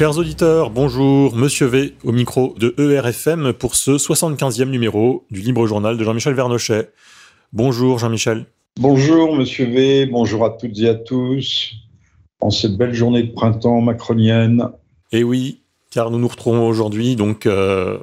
Chers auditeurs, bonjour, Monsieur V au micro de ERFM pour ce 75e numéro du Libre Journal de Jean-Michel Vernochet. Bonjour Jean-Michel. Bonjour Monsieur V, bonjour à toutes et à tous en cette belle journée de printemps macronienne. Eh oui, car nous nous retrouvons aujourd'hui donc euh,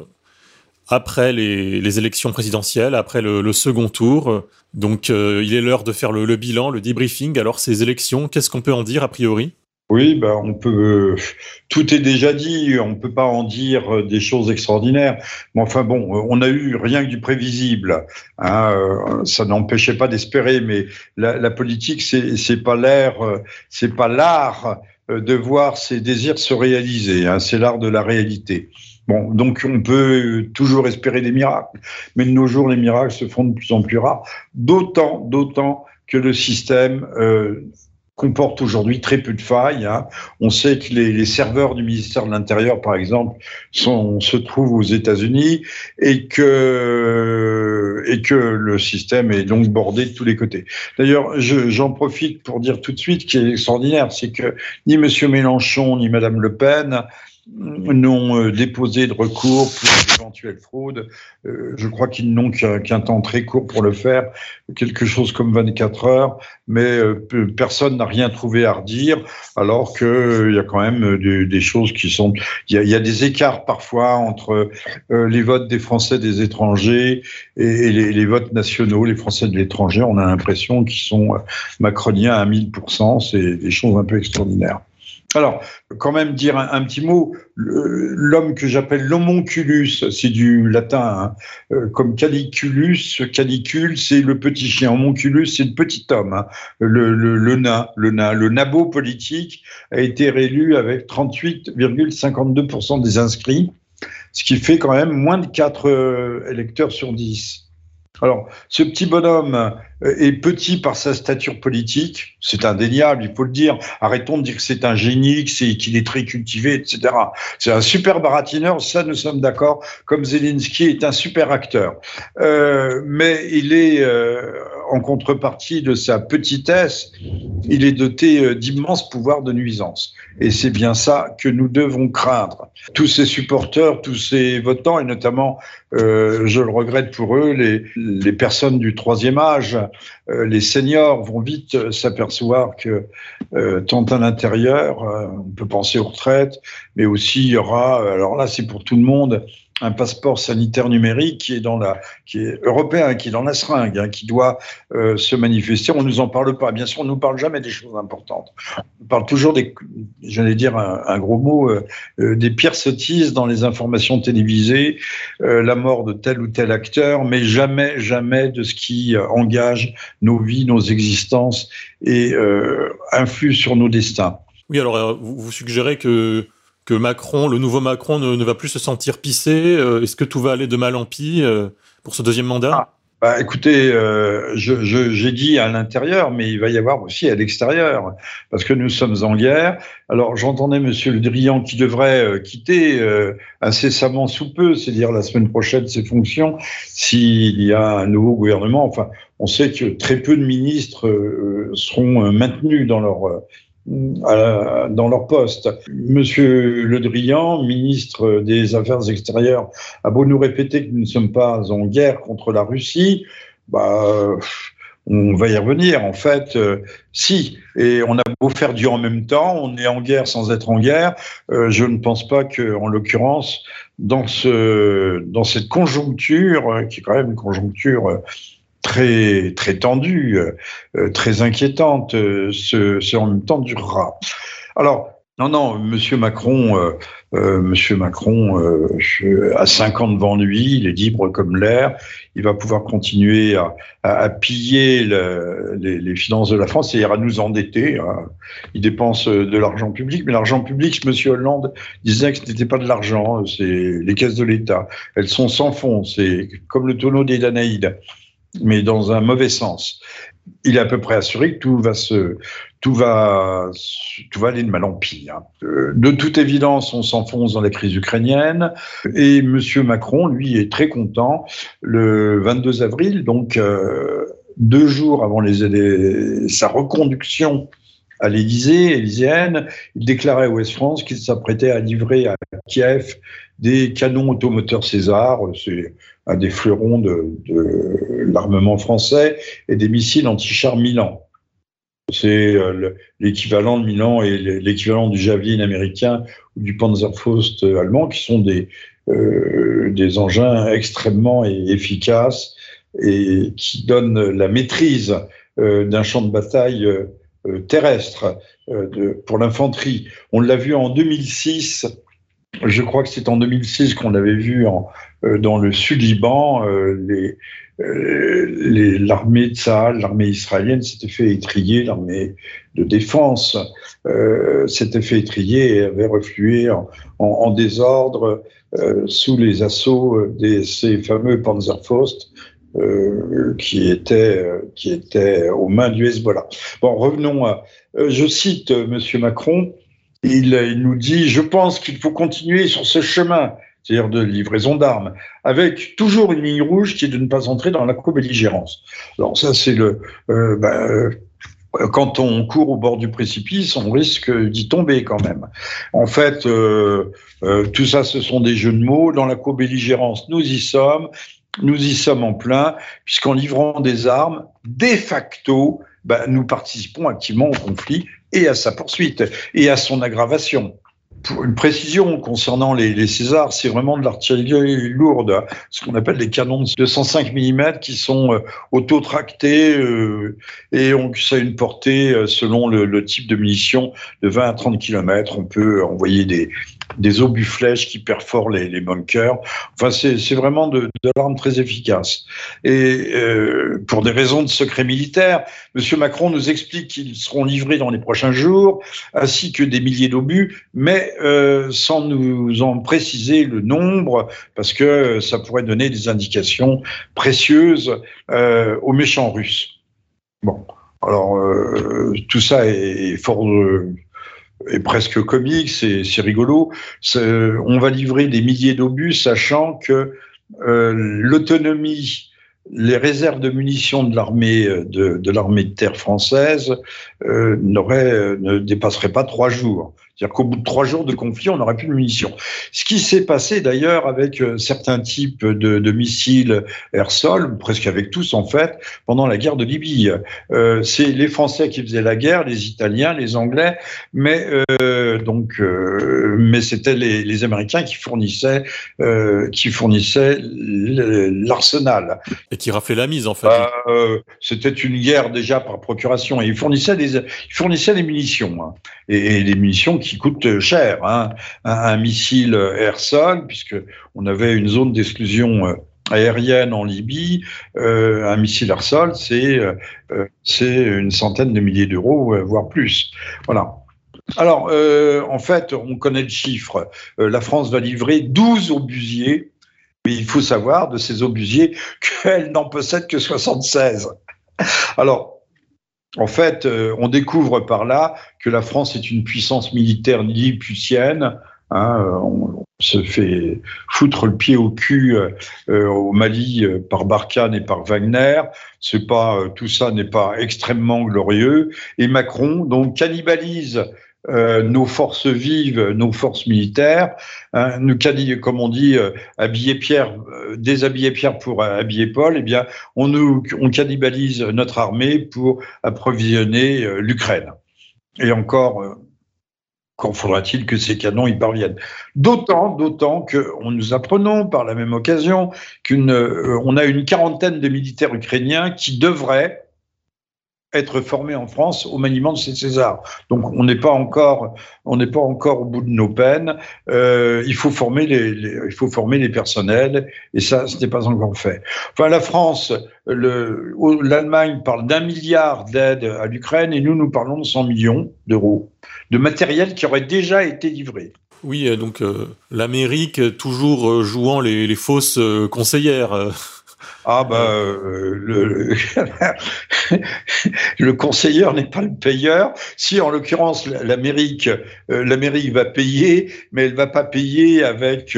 après les, élections présidentielles, après le, second tour. Donc euh, il est l'heure de faire le, bilan, le debriefing. Alors ces élections, qu'est-ce qu'on peut en dire a priori? Oui, ben on peut. Tout est déjà dit. On ne peut pas en dire des choses extraordinaires. Mais enfin bon, on a eu rien que du prévisible. Hein, euh, ça n'empêchait pas d'espérer. Mais la, la politique, c'est pas l'air, c'est pas l'art de voir ses désirs se réaliser. Hein, c'est l'art de la réalité. Bon, donc on peut toujours espérer des miracles, mais de nos jours, les miracles se font de plus en plus rares, d'autant, d'autant que le système euh, comporte aujourd'hui très peu de failles. Hein. On sait que les, serveurs du ministère de l'Intérieur, par exemple, sont, se trouvent aux États-Unis et que, et que le système est donc bordé de tous les côtés. D'ailleurs, j'en profite pour dire tout de suite qu'il est extraordinaire, c'est que ni M. Mélenchon ni Mme Le Pen n'ont euh, déposé de recours pour d'éventuelles fraudes. Euh, je crois qu'ils n'ont qu'un temps très court pour le faire, quelque chose comme 24 heures, mais euh, personne n'a rien trouvé à redire, alors qu'il y a quand même des, choses qui sont... Il y, a, des écarts parfois entre les votes des Français des étrangers et, les, votes nationaux, les Français de l'étranger. On a l'impression qu'ils sont macroniens à 1000%, c'est des choses un peu extraordinaires. Alors, quand même dire un, petit mot, l'homme que j'appelle l'homonculus, c'est du latin, hein, euh, comme caliculus, calicule, c'est le petit chien, homonculus, c'est le petit homme, hein, le, le, nain, le nain, le nabo politique a été réélu avec 38,52% des inscrits, ce qui fait quand même moins de 4 euh, électeurs sur 10. Alors, ce petit bonhomme est petit par sa stature politique, c'est indéniable, il faut le dire. Arrêtons de dire que c'est un génie, qu'il est très cultivé, etc. C'est un super baratineur, ça nous sommes d'accord, comme Zelensky est un super acteur. Euh, mais il est, euh, en contrepartie de sa petitesse, il est doté euh, d'immenses pouvoirs de nuisance. Et c'est bien ça que nous devons craindre. Tous ces supporters, tous ces votants, et notamment, euh, je le regrette pour eux, les, personnes du troisième âge, euh, les seniors vont vite s'apercevoir que tant à l'intérieur, on peut penser aux retraites, mais aussi il y aura, alors là c'est pour tout le monde, un passeport sanitaire numérique qui est dans la, qui est européen, qui est dans la seringue, hein, qui doit euh, se manifester. On nous en parle pas. Bien sûr, on nous parle jamais des choses importantes. On parle toujours des, j'allais dire un, gros mot, euh, euh, des pires sottises dans les informations télévisées, la mort de tel ou tel acteur, mais jamais, jamais de ce qui engage nos vies, nos existences et influe sur nos destins. Oui, alors vous suggérez que que Macron, le nouveau Macron, ne, va plus se sentir pissé euh, Est-ce que tout va aller de mal en pis euh, pour ce deuxième mandat? Ah, bah, Écoutez, euh, j'ai dit à l'intérieur, mais il va y avoir aussi à l'extérieur, parce que nous sommes en guerre. Alors j'entendais Monsieur Le Drian qui devrait quitter incessamment sous peu, c'est-à-dire la semaine prochaine, ses fonctions, s'il y a un nouveau gouvernement. Enfin, on sait que très peu de ministres seront maintenus dans leur dans leur poste. Monsieur Le Drian, ministre des Affaires extérieures, a beau nous répéter que nous ne sommes pas en guerre contre la Russie, bah, on va y revenir. En fait, euh, si, et on a beau faire du en même temps, on est en guerre sans être en guerre. Euh, je ne pense pas que, en l'occurrence, dans ce, dans cette conjoncture, euh, qui est quand même une conjoncture très, tendue, euh, très inquiétante, euh, ce, en même temps durera. Alors, non, non, Monsieur Macron, euh, Monsieur Macron a cinq ans devant lui, il est libre comme l'air, il va pouvoir continuer à, piller les, finances de la France à nous endetter. Hein. Il dépense de l'argent public, mais l'argent public, Monsieur Hollande disait que ce n'était pas de l'argent, c'est les caisses de l'État. Elles sont sans fond, c'est comme le tonneau des Danaïdes mais dans un mauvais sens. Il est à peu près assuré que tout va se, tout va, tout va aller de mal en pire. Euh, de toute évidence, on s'enfonce dans la crise ukrainienne et Monsieur Macron, lui, est très content. Le 22 avril, donc euh, deux jours avant les, sa reconduction à l'Élysée, élyséenne. Il déclarait à Ouest France qu'il s'apprêtait à livrer à Kiev des canons automoteurs César, c'est un des fleurons de, l'armement français, et des missiles anti-chars Milan. C'est euh, l'équivalent de Milan et l'équivalent du Javelin américain ou du Panzerfaust allemand, qui sont des, euh, engins extrêmement efficaces et qui donnent la maîtrise euh, d'un champ de bataille terrestre pour l'infanterie. On l'a vu en 2006 je crois que c'est en 2006 qu'on avait vu euh, dans le sud-Liban euh, euh, l'armée de Sahel, l'armée israélienne s'était fait étrier, l'armée de défense s'était fait étrier et avait reflué en, désordre sous les assauts de ces fameux Panzerfaust qui étaient qui étaient aux mains du Hezbollah. Bon, revenons à. je cite Monsieur Macron il, nous dit, je pense qu'il faut continuer sur ce chemin, c'est-à-dire de livraison d'armes, avec toujours une ligne rouge qui est de ne pas entrer dans la co-belligérance. Alors ça, c'est le... Euh, bah, euh, quand on court au bord du précipice, on risque d'y tomber quand même. En fait, euh, tout ça, ce sont des jeux de mots. Dans la co-belligérance, nous y sommes. Nous y sommes en plein, puisqu'en livrant des armes, de facto, bah, nous participons activement au conflit et à sa poursuite et à son aggravation. Pour une précision concernant les, Césars, c'est vraiment de l'artillerie lourde, ce qu'on appelle des canons de 105 mm qui sont euh, auto-tractés euh, et ont, une portée, euh, selon le, le, type de munition, de 20 à 30 km. On peut envoyer des, des obus flèches qui perforent les, bunkers. Enfin, c'est vraiment de, l'arme très efficace. Et euh, pour des raisons de secret militaire, M. Macron nous explique qu'ils seront livrés dans les prochains jours, ainsi que des milliers d'obus, mais euh, sans nous en préciser le nombre, parce que ça pourrait donner des indications précieuses euh, aux méchants russes. Bon, alors tout ça est fort est presque comique, c'est rigolo. On va livrer des milliers d'obus, sachant que euh, l'autonomie, les réserves de munitions de l'armée l'armée de terre française euh, ne dépasseraient pas trois jours. C'est-à-dire qu'au bout de trois jours de conflit, on n'aurait plus de munitions. Ce qui s'est passé d'ailleurs avec euh, certains types de, de missiles air-sol, presque avec tous en fait, pendant la guerre de Libye. Euh, c'est les Français qui faisaient la guerre, les Italiens, les Anglais, mais euh, donc, euh, mais c'était les, les, Américains qui fournissaient, euh, qui fournissaient l'arsenal et qui raflaient la mise en fait. Euh, c'était une guerre déjà par procuration et ils fournissaient des, ils fournissaient des munitions hein, et, des munitions qui coûte cher. Hein. Un, missile air-sol, puisque on avait une zone d'exclusion euh, aérienne en Libye, euh, un missile air-sol, c'est euh, c'est une centaine de milliers d'euros, voire plus. Voilà. Alors, en fait, on connaît le chiffre. la France va livrer 12 obusiers, mais il faut savoir de ces obusiers qu'elle n'en possède que 76. Alors, en fait, euh, on découvre par là que la France est une puissance militaire lilliputienne. Hein, euh, on, se fait foutre le pied au cul euh, au Mali par Barkhane et par Wagner. C'est pas tout ça n'est pas extrêmement glorieux. Et Macron donc cannibalise euh, nos forces vives, nos forces militaires, hein, nous, comme on dit, euh, habiller Pierre, euh, déshabiller Pierre pour habiller Paul, eh bien, on, nous, on cannibalise notre armée pour approvisionner l'Ukraine. Et encore, quand faudra-t-il que ces canons y parviennent? D'autant, d'autant que nous apprenons par la même occasion qu'on on a une quarantaine de militaires ukrainiens qui devraient être formé en France au maniement de ces Césars. Donc on n'est pas encore, on n'est pas encore au bout de nos peines. Euh, il faut former les, il faut former les personnels et ça, ce n'est pas encore fait. Enfin, la France, l'Allemagne parle d'un milliard d'aides à l'Ukraine et nous, nous parlons de 100 millions d'euros de matériel qui aurait déjà été livré. Oui, donc euh, l'Amérique toujours euh, jouant les fausses conseillères. Ah bah le, le conseiller n'est pas le payeur. Si en l'occurrence l'Amérique l'Amérique va payer, mais elle va pas payer avec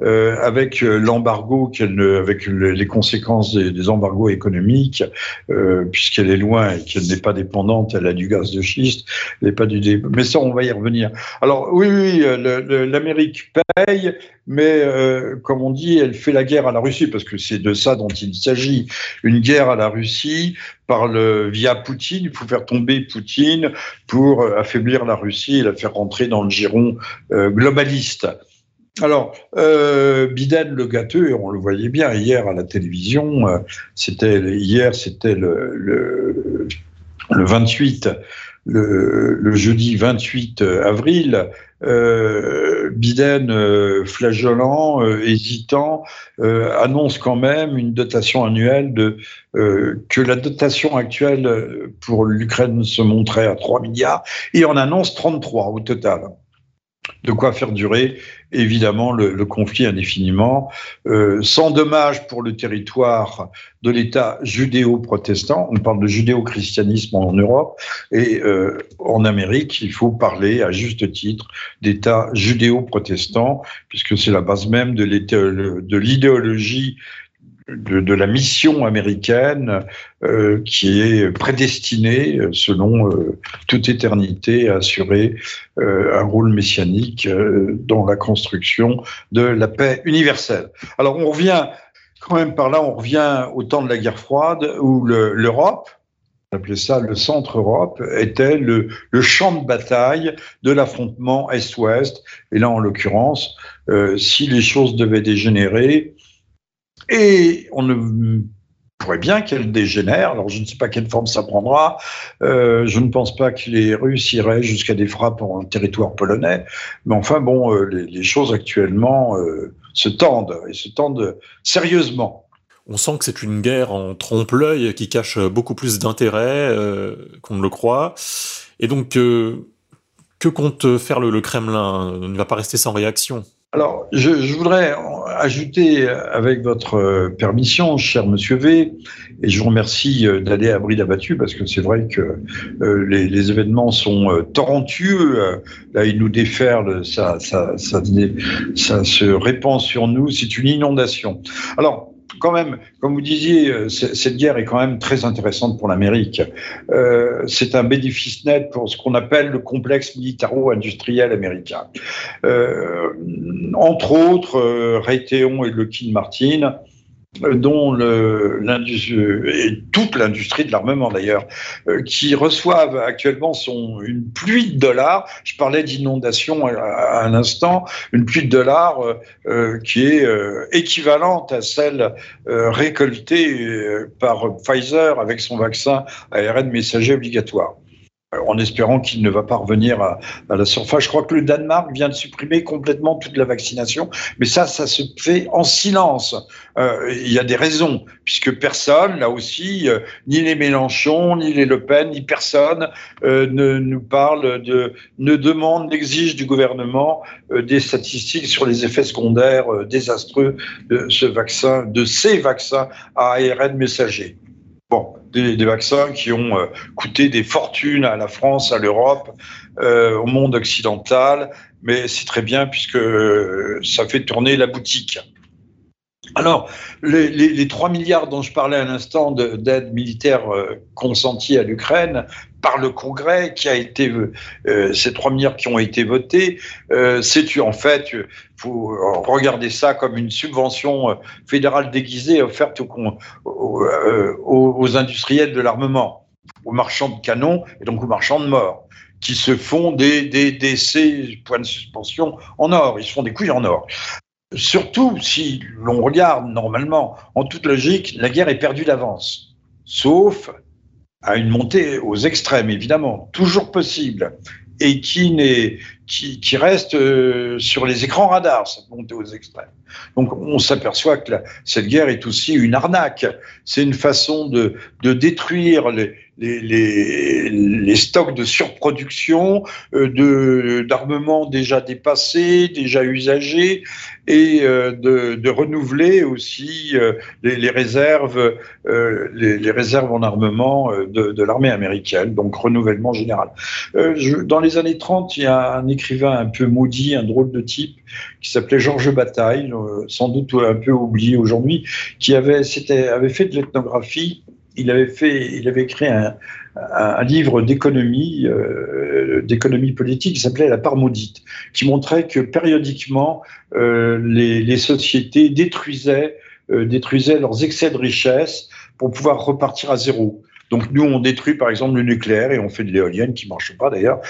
avec l'embargo avec les conséquences des, embargos économiques, puisqu'elle est loin et qu'elle n'est pas dépendante, elle a du gaz de schiste, elle n'est pas du mais ça on va y revenir. Alors oui oui, l'Amérique paye, mais comme on dit, elle fait la guerre à la Russie parce que c'est de ça dont il s'agit. Une guerre à la Russie par le, via Poutine. Il faut faire tomber Poutine pour euh, affaiblir la Russie et la faire rentrer dans le giron euh, globaliste. Alors, euh, Biden le gâteux, on le voyait bien hier à la télévision, c'était hier, c'était le 28 le, jeudi 28 avril, euh, Biden, euh, flageolant, euh, hésitant, annonce quand même une dotation annuelle de que la dotation actuelle pour l'Ukraine se montrait à 3 milliards et en annonce 33 au total de quoi faire durer évidemment le, conflit indéfiniment, euh, sans dommage pour le territoire de l'État judéo-protestant. On parle de judéo-christianisme en Europe et euh, en Amérique, il faut parler à juste titre d'État judéo-protestant, puisque c'est la base même de l'idéologie de, la mission américaine euh, qui est prédestinée, selon euh, toute éternité, à assurer euh, un rôle messianique dans la construction de la paix universelle. Alors on revient quand même par là, on revient au temps de la guerre froide où l'Europe, on appelait ça le centre Europe, était le, le champ de bataille de l'affrontement Est-Ouest. Et là, en l'occurrence, si les choses devaient dégénérer, et on pourrait bien qu'elle dégénère. Alors, je ne sais pas quelle forme ça prendra. Euh, je ne pense pas que les Russes iraient jusqu'à des frappes en territoire polonais. Mais enfin, bon, euh, les, choses actuellement euh, se tendent et se tendent sérieusement. On sent que c'est une guerre en trompe-l'œil qui cache beaucoup plus d'intérêt qu'on ne le croit. Et donc, que compte faire le, le Kremlin? Il ne va pas rester sans réaction. Alors, je, je, voudrais ajouter, avec votre permission, cher Monsieur V, et je vous remercie euh, d'aller à bride abattue parce que c'est vrai que euh, les, les, événements sont euh, torrentueux. Là, ils nous déferlent, ça, ça, ça, se répand sur nous. C'est une inondation. Alors, quand même, comme vous disiez, euh, cette guerre est quand même très intéressante pour l'Amérique. Euh, c'est un bénéfice net pour ce qu'on appelle le complexe militaro-industriel américain. Euh, entre autres, euh, Raytheon et Lockheed Martin dont le, et toute l'industrie de l'armement d'ailleurs, euh, qui reçoivent actuellement une pluie de dollars. Je parlais d'inondation à, un instant, une pluie de dollars euh, euh, qui est équivalente à celle récoltée par Pfizer avec son vaccin ARN messager obligatoire en espérant qu'il ne va pas revenir à, la surface. Je crois que le Danemark vient de supprimer complètement toute la vaccination, mais ça, ça se fait en silence. Euh, il y a des raisons, puisque personne, là aussi, euh, ni les Mélenchon, ni les Le Pen, ni personne euh, ne nous parle de, ne demande, n'exige du gouvernement des statistiques sur les effets secondaires désastreux de ce vaccin, de ces vaccins à ARN messager. Bon, des, vaccins qui ont euh, coûté des fortunes à la France, à l'Europe, euh, au monde occidental, mais c'est très bien puisque euh, ça fait tourner la boutique. Alors, les, les, 3 milliards dont je parlais à l'instant d'aide militaire consentie à l'Ukraine par le Congrès, qui a été euh, ces 3 milliards qui ont été votés, euh, c'est en fait, faut regarder ça comme une subvention fédérale déguisée offerte aux, industriels de l'armement, aux marchands de canons et donc aux marchands de morts qui se font des, des, points de suspension en or, ils se font des couilles en or. Surtout si l'on regarde normalement, en toute logique, la guerre est perdue d'avance. Sauf à une montée aux extrêmes, évidemment, toujours possible, et qui qui, qui reste sur les écrans radars, ça monte aux extrêmes. Donc on s'aperçoit que cette guerre est aussi une arnaque. C'est une façon de, de détruire les, les, stocks de surproduction, euh, d'armements déjà dépassés, déjà usagés, et euh, de, de, renouveler aussi euh, les, réserves, les, réserves en armement de, de l'armée américaine, donc renouvellement général. Dans les années 30, il y a un écrivain un peu maudit, un drôle de type, qui s'appelait Georges Bataille, sans doute un peu oublié aujourd'hui, qui avait, avait fait de l'ethnographie il avait fait, il avait écrit un, livre d'économie, euh, d'économie politique qui s'appelait La part maudite, qui montrait que périodiquement euh, les, sociétés détruisaient, euh, détruisaient leurs excès de richesse pour pouvoir repartir à zéro. Donc nous, on détruit par exemple le nucléaire et on fait de l'éolienne qui marche pas d'ailleurs.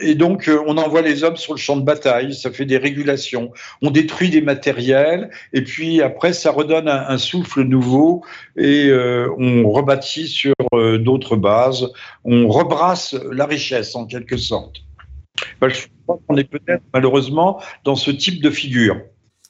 Et donc euh, on envoie les hommes sur le champ de bataille, ça fait des régulations. On détruit des matériels et puis après ça redonne un, souffle nouveau et euh, on rebâtit sur euh, d'autres bases. On rebrasse la richesse en quelque sorte. je crois qu'on est peut-être malheureusement dans ce type de figure.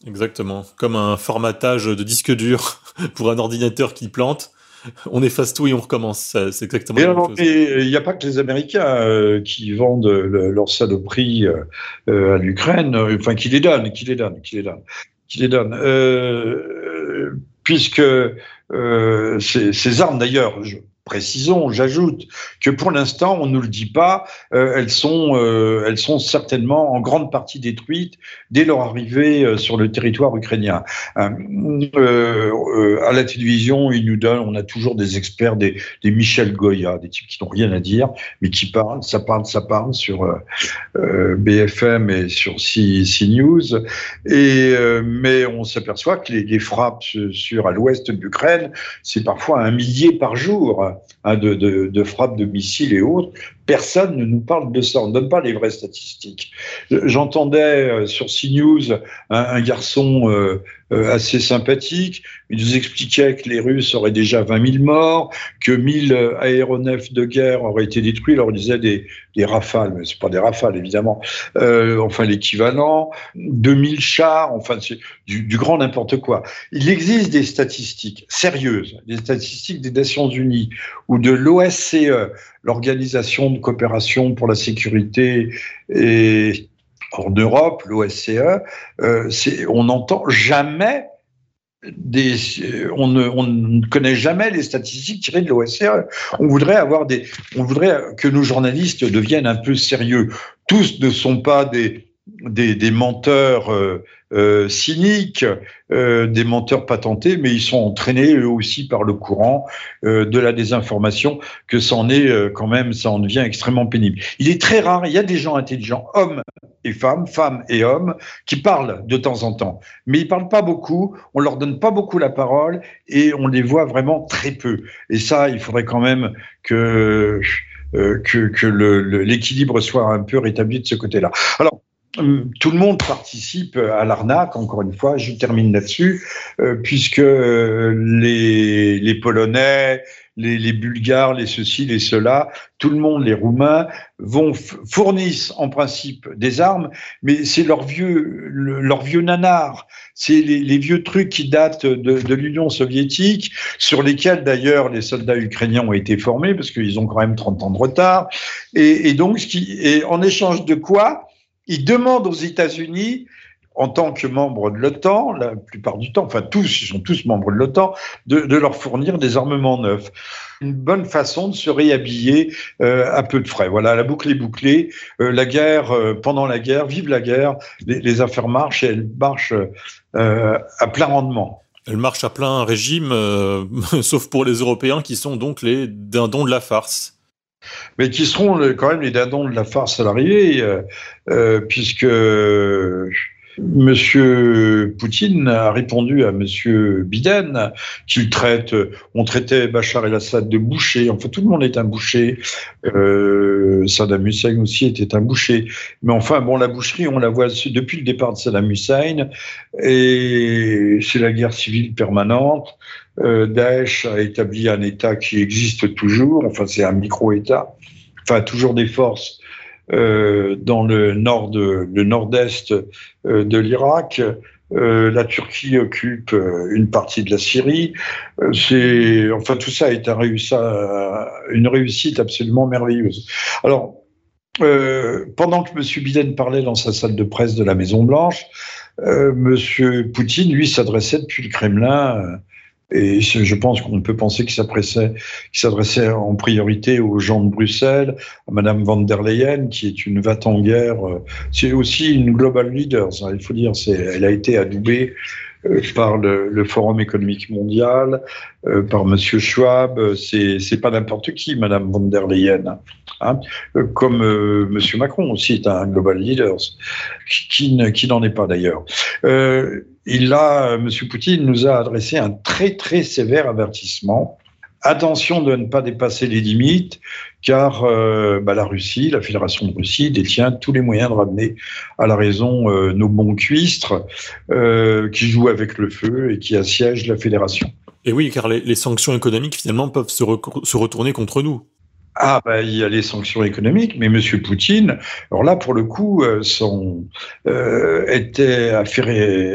Exactement, comme un formatage de disque dur pour un ordinateur qui plante on efface tout et on recommence. C'est exactement Il n'y a pas que les Américains euh, qui vendent leur saloperie euh, euh, à l'Ukraine, enfin qui les donnent, qui les donnent, qui les donnent, qui les donnent. puisque ces, armes, d'ailleurs, Précisons, j'ajoute que pour l'instant, on ne nous le dit pas, euh, elles, sont, euh, elles sont certainement en grande partie détruites dès leur arrivée euh, sur le territoire ukrainien. à la télévision, ils nous donnent, on a toujours des experts, des, Michel Goya, des types qui n'ont rien à dire, mais qui parlent, ça parle, ça parle sur BFM et sur CNews. Et, mais on s'aperçoit que les, les frappes sur à l'ouest de l'Ukraine, c'est parfois un millier par jour. Hein, de, de, frappes de missiles et autres. Personne ne nous parle de ça. On ne donne pas les vraies statistiques. J'entendais euh, sur CNews un, garçon euh, euh, assez sympathique. Il nous expliquait que les Russes auraient déjà 20 000 morts, que 1000 aéronefs de guerre auraient été détruits. Alors, il disait des, rafales, mais c'est pas des rafales, évidemment. enfin, l'équivalent. 2000 chars. Enfin, du grand n'importe quoi. Il existe des statistiques sérieuses, des statistiques des Nations Unies ou de l'OSCE, l'Organisation de coopération pour la sécurité et en Europe, l'OSCE, euh, on n'entend jamais des, on ne, on ne, connaît jamais les statistiques tirées de l'OSCE. On voudrait avoir des, on voudrait que nos journalistes deviennent un peu sérieux. Tous ne sont pas des, des, des menteurs euh, euh, cyniques, euh, des menteurs patentés, mais ils sont entraînés eux aussi par le courant euh, de la désinformation, que ça en est quand même, ça en devient extrêmement pénible. Il est très rare, il y a des gens intelligents, hommes et femmes, femmes et hommes, qui parlent de temps en temps, mais ils parlent pas beaucoup, on leur donne pas beaucoup la parole et on les voit vraiment très peu. Et ça, il faudrait quand même que que, l'équilibre soit un peu rétabli de ce côté-là. Alors, tout le monde participe à l'arnaque, encore une fois, je termine là-dessus, euh, puisque les, Polonais, les, Bulgares, les ceci, les cela, tout le monde, les Roumains, vont fournissent en principe des armes, mais c'est leur vieux, leur vieux nanar, c'est les, vieux trucs qui datent de, de l'Union soviétique, sur lesquels d'ailleurs les soldats ukrainiens ont été formés, parce qu'ils ont quand même 30 ans de retard, et, et donc, ce qui, et en échange de quoi il demande aux États-Unis, en tant que membres de l'OTAN, la plupart du temps, enfin tous, ils sont tous membres de l'OTAN, de, leur fournir des armements neufs. Une bonne façon de se réhabiller euh, à peu de frais. Voilà, la boucle est bouclée. Euh, la guerre, euh, pendant la guerre, vive la guerre, les, affaires marchent et elles marchent à plein rendement. Elles marchent à plein régime, sauf pour les Européens qui sont donc les dindons de la farce mais qui seront quand même les dindons de la farce à l'arrivée, euh, euh, puisque M. Poutine a répondu à M. Biden qu'il traite, on traitait Bachar el-Assad de boucher, enfin tout le monde est un boucher, euh, Saddam Hussein aussi était un boucher, mais enfin bon la boucherie on la voit depuis le départ de Saddam Hussein et c'est la guerre civile permanente. Euh, Daesh a établi un État qui existe toujours, enfin c'est un micro-État, enfin toujours des forces dans le nord de, le nord-est de l'Irak. la Turquie occupe une partie de la Syrie. c'est, enfin, tout ça est un une réussite absolument merveilleuse. Alors, pendant que M. Biden parlait dans sa salle de presse de la Maison Blanche, euh, Monsieur Poutine, lui, s'adressait depuis le Kremlin, euh, et je pense qu'on peut penser qu'il s'adressait en priorité aux gens de Bruxelles, à Madame van der Leyen, qui est une vate en guerre. Euh, c'est aussi une global leader, il faut dire. Elle a été adoubée par le, Forum économique mondial, par Monsieur Schwab. C'est pas n'importe qui, Madame von der Leyen. Hein, comme euh, M. Macron aussi est un global leader, qui, n'en est pas d'ailleurs. Euh, il a, M. Poutine nous a adressé un très très sévère avertissement. Attention de ne pas dépasser les limites, car euh, bah, la Russie, la Fédération de Russie, détient tous les moyens de ramener à la raison euh, nos bons cuistres qui jouent avec le feu et qui assiègent la Fédération. Et oui, car les, sanctions économiques finalement peuvent se retourner contre nous. Ah, ben, il y a les sanctions économiques, mais M. Poutine, alors là, pour le coup, euh, son, euh, était à faire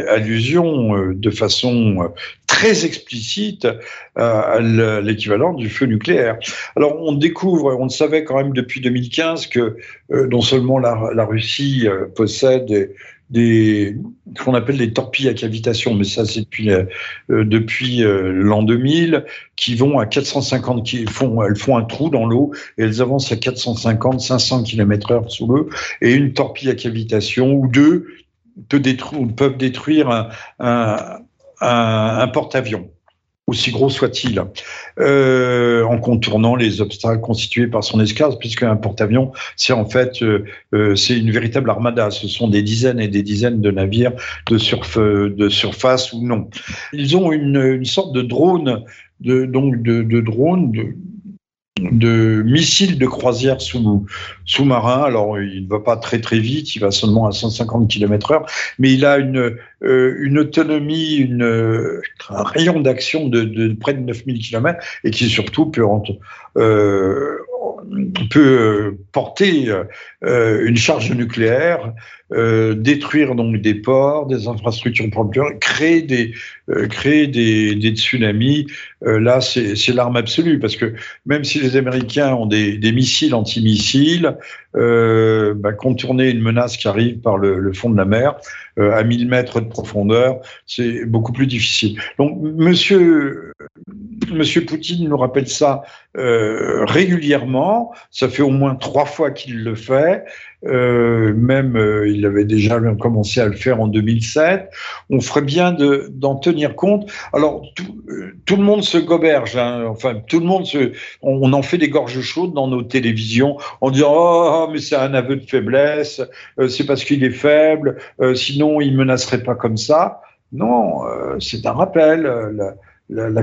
allusion euh, de façon très explicite à l'équivalent du feu nucléaire. Alors, on découvre, on savait quand même depuis 2015 que non seulement la, la Russie possède des qu'on appelle des torpilles à cavitation, mais ça c'est depuis euh, depuis euh, l'an 2000, qui vont à 450, qui font elles font un trou dans l'eau et elles avancent à 450, 500 km/h sous l'eau. Et une torpille à cavitation ou deux peuvent détruire un, un, un porte-avions aussi gros soit-il, euh, en contournant les obstacles constitués par son escadre, puisque un porte-avions, c'est en fait euh, euh, c'est une véritable armada. Ce sont des dizaines et des dizaines de navires de, surf, de surface ou non. Ils ont une, une sorte de drone, de, donc de, de drone, de, de missiles de croisière sous, sous-marin. Alors, il ne va pas très très vite, il va seulement à 150 km heure, mais il a une, euh, une autonomie, une, un rayon d'action de, de, près de 9000 km et qui surtout peut, euh, peut euh, porter euh, une charge nucléaire, euh, détruire donc des ports, des infrastructures propres, créer des créer des, des tsunamis. là, c'est l'arme absolue parce que même si les Américains ont des, des missiles antimissiles, bah, contourner une menace qui arrive par le, le fond de la mer à 1000 mètres de profondeur, c'est beaucoup plus difficile. Donc, Monsieur Monsieur Poutine nous rappelle ça euh, régulièrement. Ça fait au moins trois fois qu'il le fait. Euh, même euh, il avait déjà commencé à le faire en 2007. On ferait bien d'en tenir compte. Alors tout, le monde se goberge, hein. enfin tout le monde se, on, en fait des gorges chaudes dans nos télévisions en disant oh mais c'est un aveu de faiblesse, c'est parce qu'il est faible, sinon il menacerait pas comme ça. Non, c'est un rappel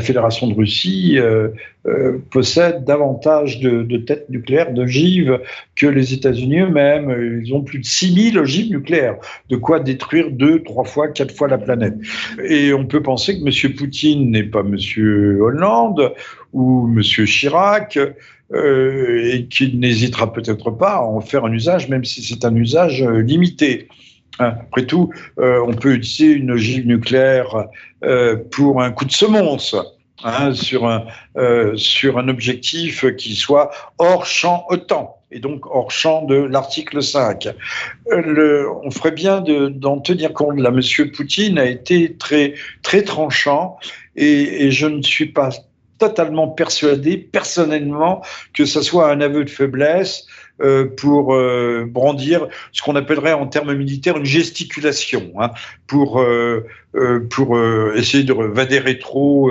Fédération de Russie euh, euh, possède davantage de, têtes nucléaires, de gives, que les États-Unis eux-mêmes. Ils ont plus de 6000 ogives nucléaires, de quoi détruire deux, trois fois, quatre fois la planète. Et on peut penser que M. Poutine n'est pas M. Hollande ou M. Chirac, euh, et qu'il n'hésitera peut-être pas à en faire un usage, même si c'est un usage limité. Après tout, euh, on peut utiliser une ogive nucléaire euh, pour un coup de semonce. Hein, sur, un, euh, sur un objectif qui soit hors champ OTAN et donc hors champ de l'article 5. Le, on ferait bien d'en tenir compte. Là, M. Poutine a été très, très tranchant et, et je ne suis pas totalement persuadé, personnellement, que ce soit un aveu de faiblesse euh, pour euh, brandir ce qu'on appellerait en termes militaires une gesticulation, hein, pour, euh, pour essayer de vader rétro.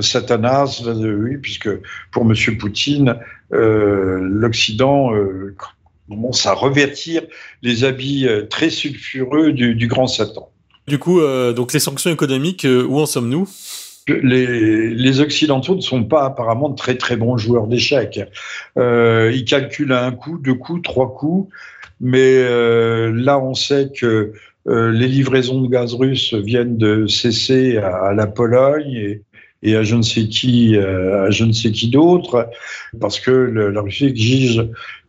Satanas, oui, puisque pour M. Poutine, l'Occident commence à revêtir les habits très sulfureux du, grand Satan. Du coup, donc les sanctions économiques, où en sommes-nous? Les, Occidentaux ne sont pas apparemment de très très bons joueurs d'échecs. Euh, ils calculent un coup, deux coups, trois coups, mais euh, là on sait que euh, les livraisons de gaz russe viennent de cesser à, la Pologne et, et à je ne sais qui, à je ne sais qui d'autre, parce que la Russie exige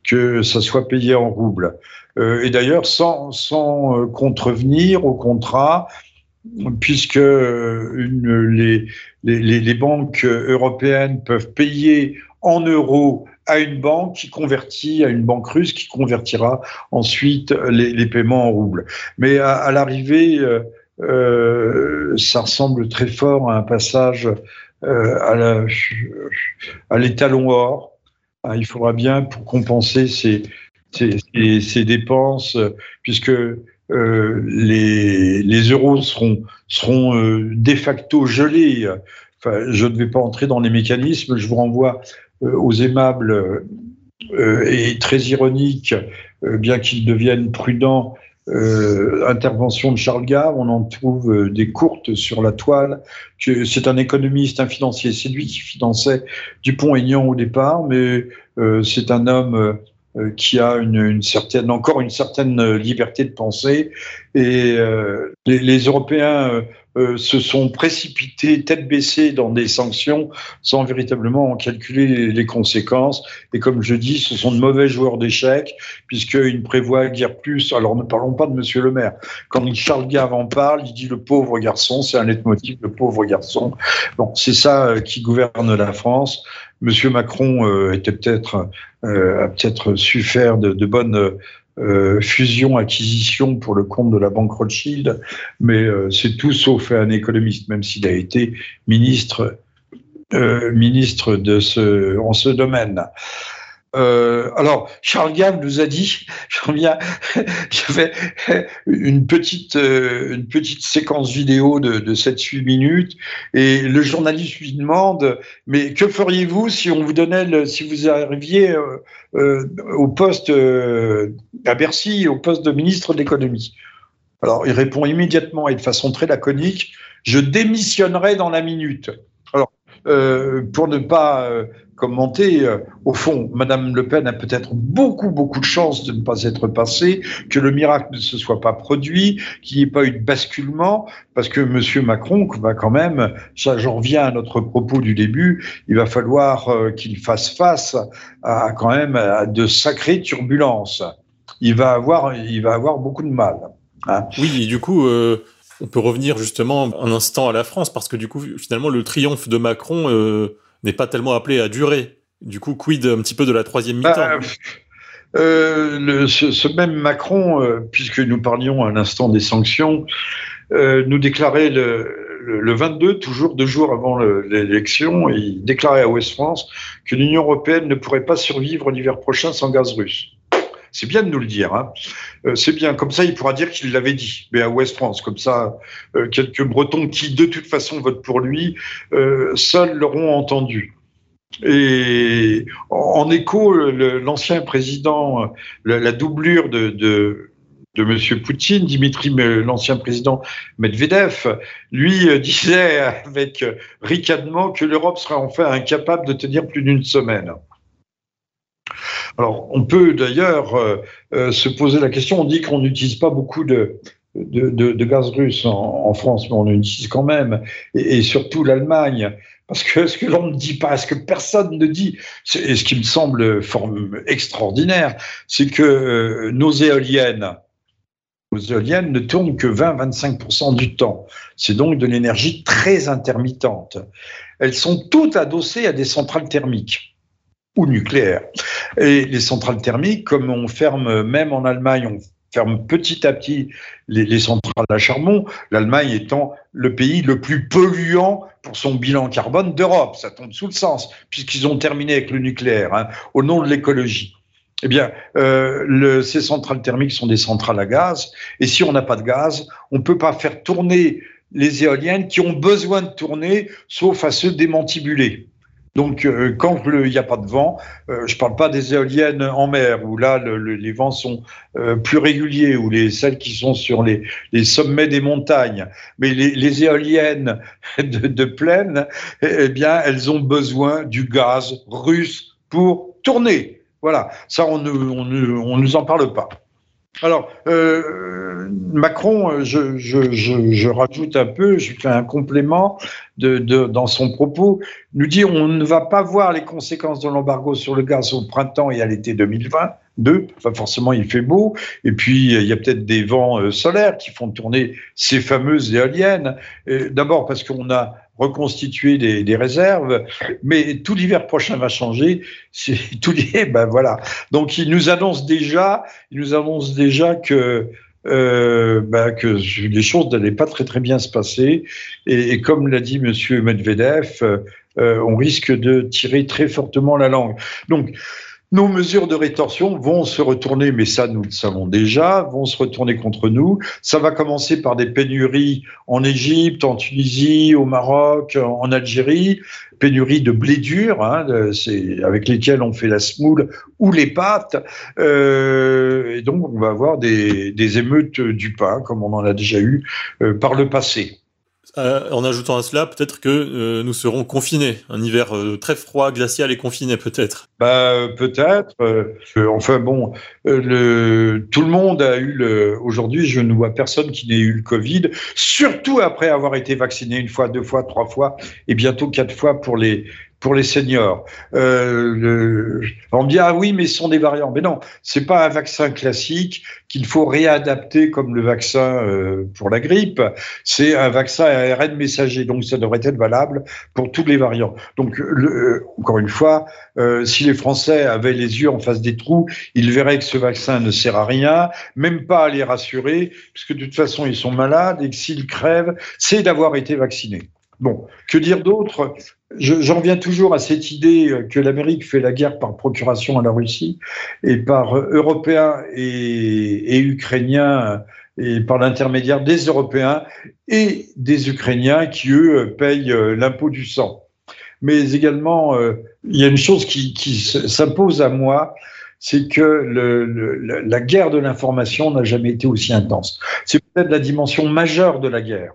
que ça soit payé en roubles. et d'ailleurs, sans, sans contrevenir au contrat, puisque une, les, banques européennes peuvent payer en euros à une banque qui convertit, à une banque russe qui convertira ensuite les, paiements en roubles. Mais à, l'arrivée, euh, euh ça ressemble très fort à un passage euh, à l'étalon or. Ah, il faudra bien, pour compenser ces, ces dépenses, puisque euh, les, euros seront, seront euh, de facto gelés. Enfin, je ne vais pas entrer dans les mécanismes, je vous renvoie euh, aux aimables et très ironiques, bien qu'ils deviennent prudents, intervention de Charles Gave, on en trouve des courtes sur la toile. C'est un économiste, un financier. C'est lui qui finançait Dupont-Aignan au départ, mais c'est un homme qui a une, une, certaine, encore une certaine euh, liberté de penser. Et euh, les, les, Européens euh, se sont précipités tête baissée dans des sanctions sans véritablement en calculer les, conséquences. Et comme je dis, ce sont de mauvais joueurs d'échecs puisqu'ils ne prévoient guère plus. Alors ne parlons pas de Monsieur le maire. Quand Charles Gave en parle, il dit le pauvre garçon, c'est un leitmotiv, le pauvre garçon. Bon, c'est ça qui gouverne la France. Monsieur Macron euh, euh, a peut-être su faire de bonnes euh, fusions-acquisitions pour le compte de la banque Rothschild, mais euh, c'est tout sauf un économiste, même s'il a été ministre ministre de ce en ce domaine. Euh, alors, Charles Gave nous a dit, j'avais une petite, euh, une petite séquence vidéo de, de 7-8 minutes, et le journaliste lui demande, mais que feriez-vous si on vous donnait, le, si vous arriviez euh, au poste à Bercy, au poste de ministre de l'économie? Alors, il répond immédiatement et de façon très laconique, je démissionnerai dans la minute. Euh, pour ne pas euh, commenter, euh, au fond, Madame Le Pen a peut-être beaucoup, beaucoup de chance de ne pas être passée, que le miracle ne se soit pas produit, qu'il n'y ait pas eu de basculement, parce que Monsieur Macron va quand même, ça j'en reviens à notre propos du début, il va falloir qu'il fasse face à quand même à de sacrées turbulences. Il va avoir, il va avoir beaucoup de mal. Hein. Oui, du coup. On peut revenir justement un instant à la France parce que du coup, finalement, le triomphe de Macron euh, n'est pas tellement appelé à durer. Du coup, quid un petit peu de la troisième mi-temps? Bah, euh, ce, même Macron, euh, puisque nous parlions à l'instant des sanctions, nous déclarait le, le, le, 22, toujours deux jours avant l'élection, il déclarait à Ouest France que l'Union européenne ne pourrait pas survivre l'hiver prochain sans gaz russe. C'est bien de nous le dire. Hein. Euh, c'est bien. Comme ça, il pourra dire qu'il l'avait dit. Mais à Ouest France, comme ça, euh, quelques Bretons qui, de toute façon, votent pour lui, euh, seuls l'auront entendu. Et en, écho, l'ancien président, la, doublure de, de de M. Poutine, Dimitri, l'ancien président Medvedev, lui disait avec ricanement que l'Europe serait enfin incapable de tenir plus d'une semaine. Alors, on peut d'ailleurs euh, euh, se poser la question, on dit qu'on n'utilise pas beaucoup de, gaz russe en, en, France, mais on utilise quand même, et, et surtout l'Allemagne. Parce que ce que l'on ne dit pas, ce que personne ne dit, et ce qui me semble extraordinaire, c'est que euh, nos éoliennes, nos éoliennes ne tournent que 20-25% du temps. C'est donc de l'énergie très intermittente. Elles sont toutes adossées à des centrales thermiques ou nucléaire. Et les centrales thermiques, comme on ferme même en Allemagne, on ferme petit à petit les, les centrales à charbon, l'Allemagne étant le pays le plus polluant pour son bilan carbone d'Europe. Ça tombe sous le sens, puisqu'ils ont terminé avec le nucléaire, hein, au nom de l'écologie. Eh bien, euh, ces centrales thermiques sont des centrales à gaz, et si on n'a pas de gaz, on ne peut pas faire tourner les éoliennes qui ont besoin de tourner, sauf à se démantibulés. Donc, euh, quand il n'y a pas de vent, euh, je ne parle pas des éoliennes en mer, où là, le, le, les vents sont euh, plus réguliers, ou les, celles qui sont sur les, sommets des montagnes. Mais les, éoliennes de, plaine, eh bien, elles ont besoin du gaz russe pour tourner. Voilà, ça, on ne nous en parle pas. Alors, euh, Macron, je, je, rajoute un peu, je fais un complément dans son propos, nous dit on ne va pas voir les conséquences de l'embargo sur le gaz au printemps et à l'été 2022. Enfin, forcément, il fait beau. Et puis, il y a peut-être des vents euh, solaires qui font tourner ces fameuses éoliennes. D'abord parce qu'on a reconstituer des, des, réserves, mais tout l'hiver prochain va changer. C'est tout l'hiver, ben voilà. Donc il nous annonce déjà, il nous annonce déjà que euh, ben, que les choses n'allaient pas très très bien se passer. Et, et comme l'a dit Monsieur Medvedev, euh, on risque de tirer très fortement la langue. Donc nos mesures de rétorsion vont se retourner, mais ça nous le savons déjà, vont se retourner contre nous. Ça va commencer par des pénuries en Égypte, en Tunisie, au Maroc, en Algérie, pénuries de blé dur, hein, avec lesquels on fait la semoule ou les pâtes. Euh, et donc on va avoir des, des, émeutes du pain, comme on en a déjà eu euh, par le passé. Euh, en ajoutant à cela, peut-être que euh, nous serons confinés, un hiver euh, très froid, glacial et confiné peut-être. Bah peut-être. enfin bon, le, tout le monde a eu le. Aujourd'hui, je ne vois personne qui n'ait eu le Covid, surtout après avoir été vacciné une fois, deux fois, trois fois et bientôt quatre fois pour les pour les seniors. Euh, on me dit ah oui, mais ce sont des variants. Mais non, c'est pas un vaccin classique qu'il faut réadapter comme le vaccin euh, pour la grippe. C'est un vaccin ARN messager, donc ça devrait être valable pour tous les variants. Donc euh, encore une fois, euh, si les Français avaient les yeux en face des trous, ils verraient que ce vaccin ne sert à rien, même pas à les rassurer, puisque de toute façon ils sont malades et que s'ils crèvent, c'est d'avoir été vaccinés. Bon, que dire d'autre? J'en viens toujours à cette idée que l'Amérique fait la guerre par procuration à la Russie et par Européens et, et Ukrainiens et par l'intermédiaire des Européens et des Ukrainiens qui, eux, payent l'impôt du sang. Mais également, euh, il y a une chose qui, qui s'impose à moi, c'est que le, le, la guerre de l'information n'a jamais été aussi intense. C'est peut-être la dimension majeure de la guerre.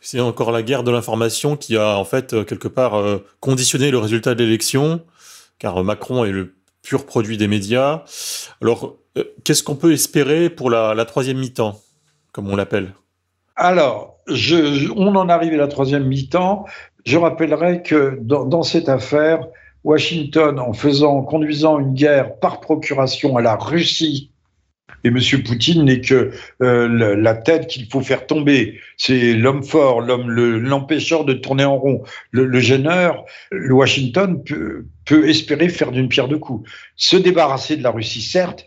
C'est encore la guerre de l'information qui a en fait euh, quelque part euh, conditionné le résultat de l'élection, car Macron est le pur produit des médias. Alors, euh, qu'est-ce qu'on peut espérer pour la, troisième mi-temps, comme on l'appelle? Alors, on en arrive à la troisième mi-temps. Je rappellerai que dans, dans cette affaire, Washington, en faisant, en conduisant une guerre par procuration à la Russie et M. Poutine n'est que euh, la tête qu'il faut faire tomber. C'est l'homme fort, l'homme l'empêcheur de tourner en rond, le, gêneur. Le Washington peut, peut espérer faire d'une pierre deux coups. Se débarrasser de la Russie, certes,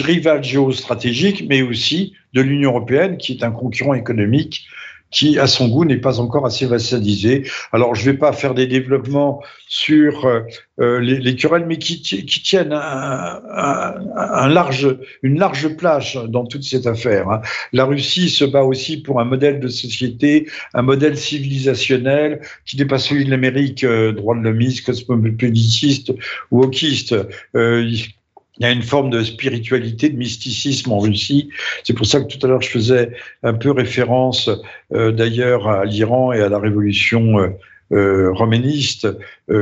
rival géostratégique, mais aussi de l'Union européenne, qui est un concurrent économique qui, à son goût, n'est pas encore assez vassalisé. Alors, je ne vais pas faire des développements sur euh, euh, les, les, querelles, mais qui, tiennent un, large, une large plage dans toute cette affaire. Hein. La Russie se bat aussi pour un modèle de société, un modèle civilisationnel qui n'est pas celui de l'Amérique, euh, droit de l'homiste, cosmopolitiste ou. Euh, il y a une forme de spiritualité, de mysticisme en Russie. C'est pour ça que tout à l'heure je faisais un peu référence euh, d'ailleurs à l'Iran et à la révolution euh, euh, roméniste euh,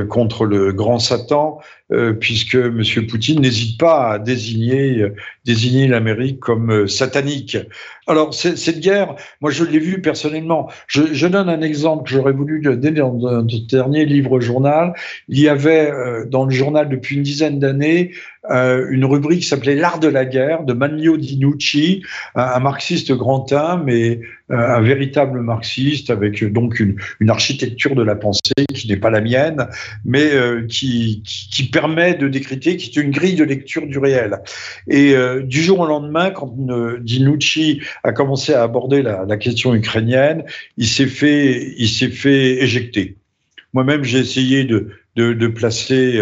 contre le grand Satan, euh, puisque M. Poutine n'hésite pas à désigner, désigner l'Amérique comme satanique. Alors, cette guerre, moi je l'ai vue personnellement. Je, donne un exemple que j'aurais voulu donner dans notre dernier livre-journal. Il y avait dans le journal depuis une dizaine d'années une rubrique qui s'appelait L'art de la guerre de Manlio Dinucci, un, marxiste grand mais un véritable marxiste avec donc une architecture de la pensée qui n'est pas la mienne, mais euh, qui, permet de décrypter, qui est une grille de lecture du réel. Et euh, du jour au lendemain, quand euh, Dinucci a commencé à aborder la, question ukrainienne, il s'est fait, il s'est fait éjecter. Moi-même, j'ai essayé de, de, placer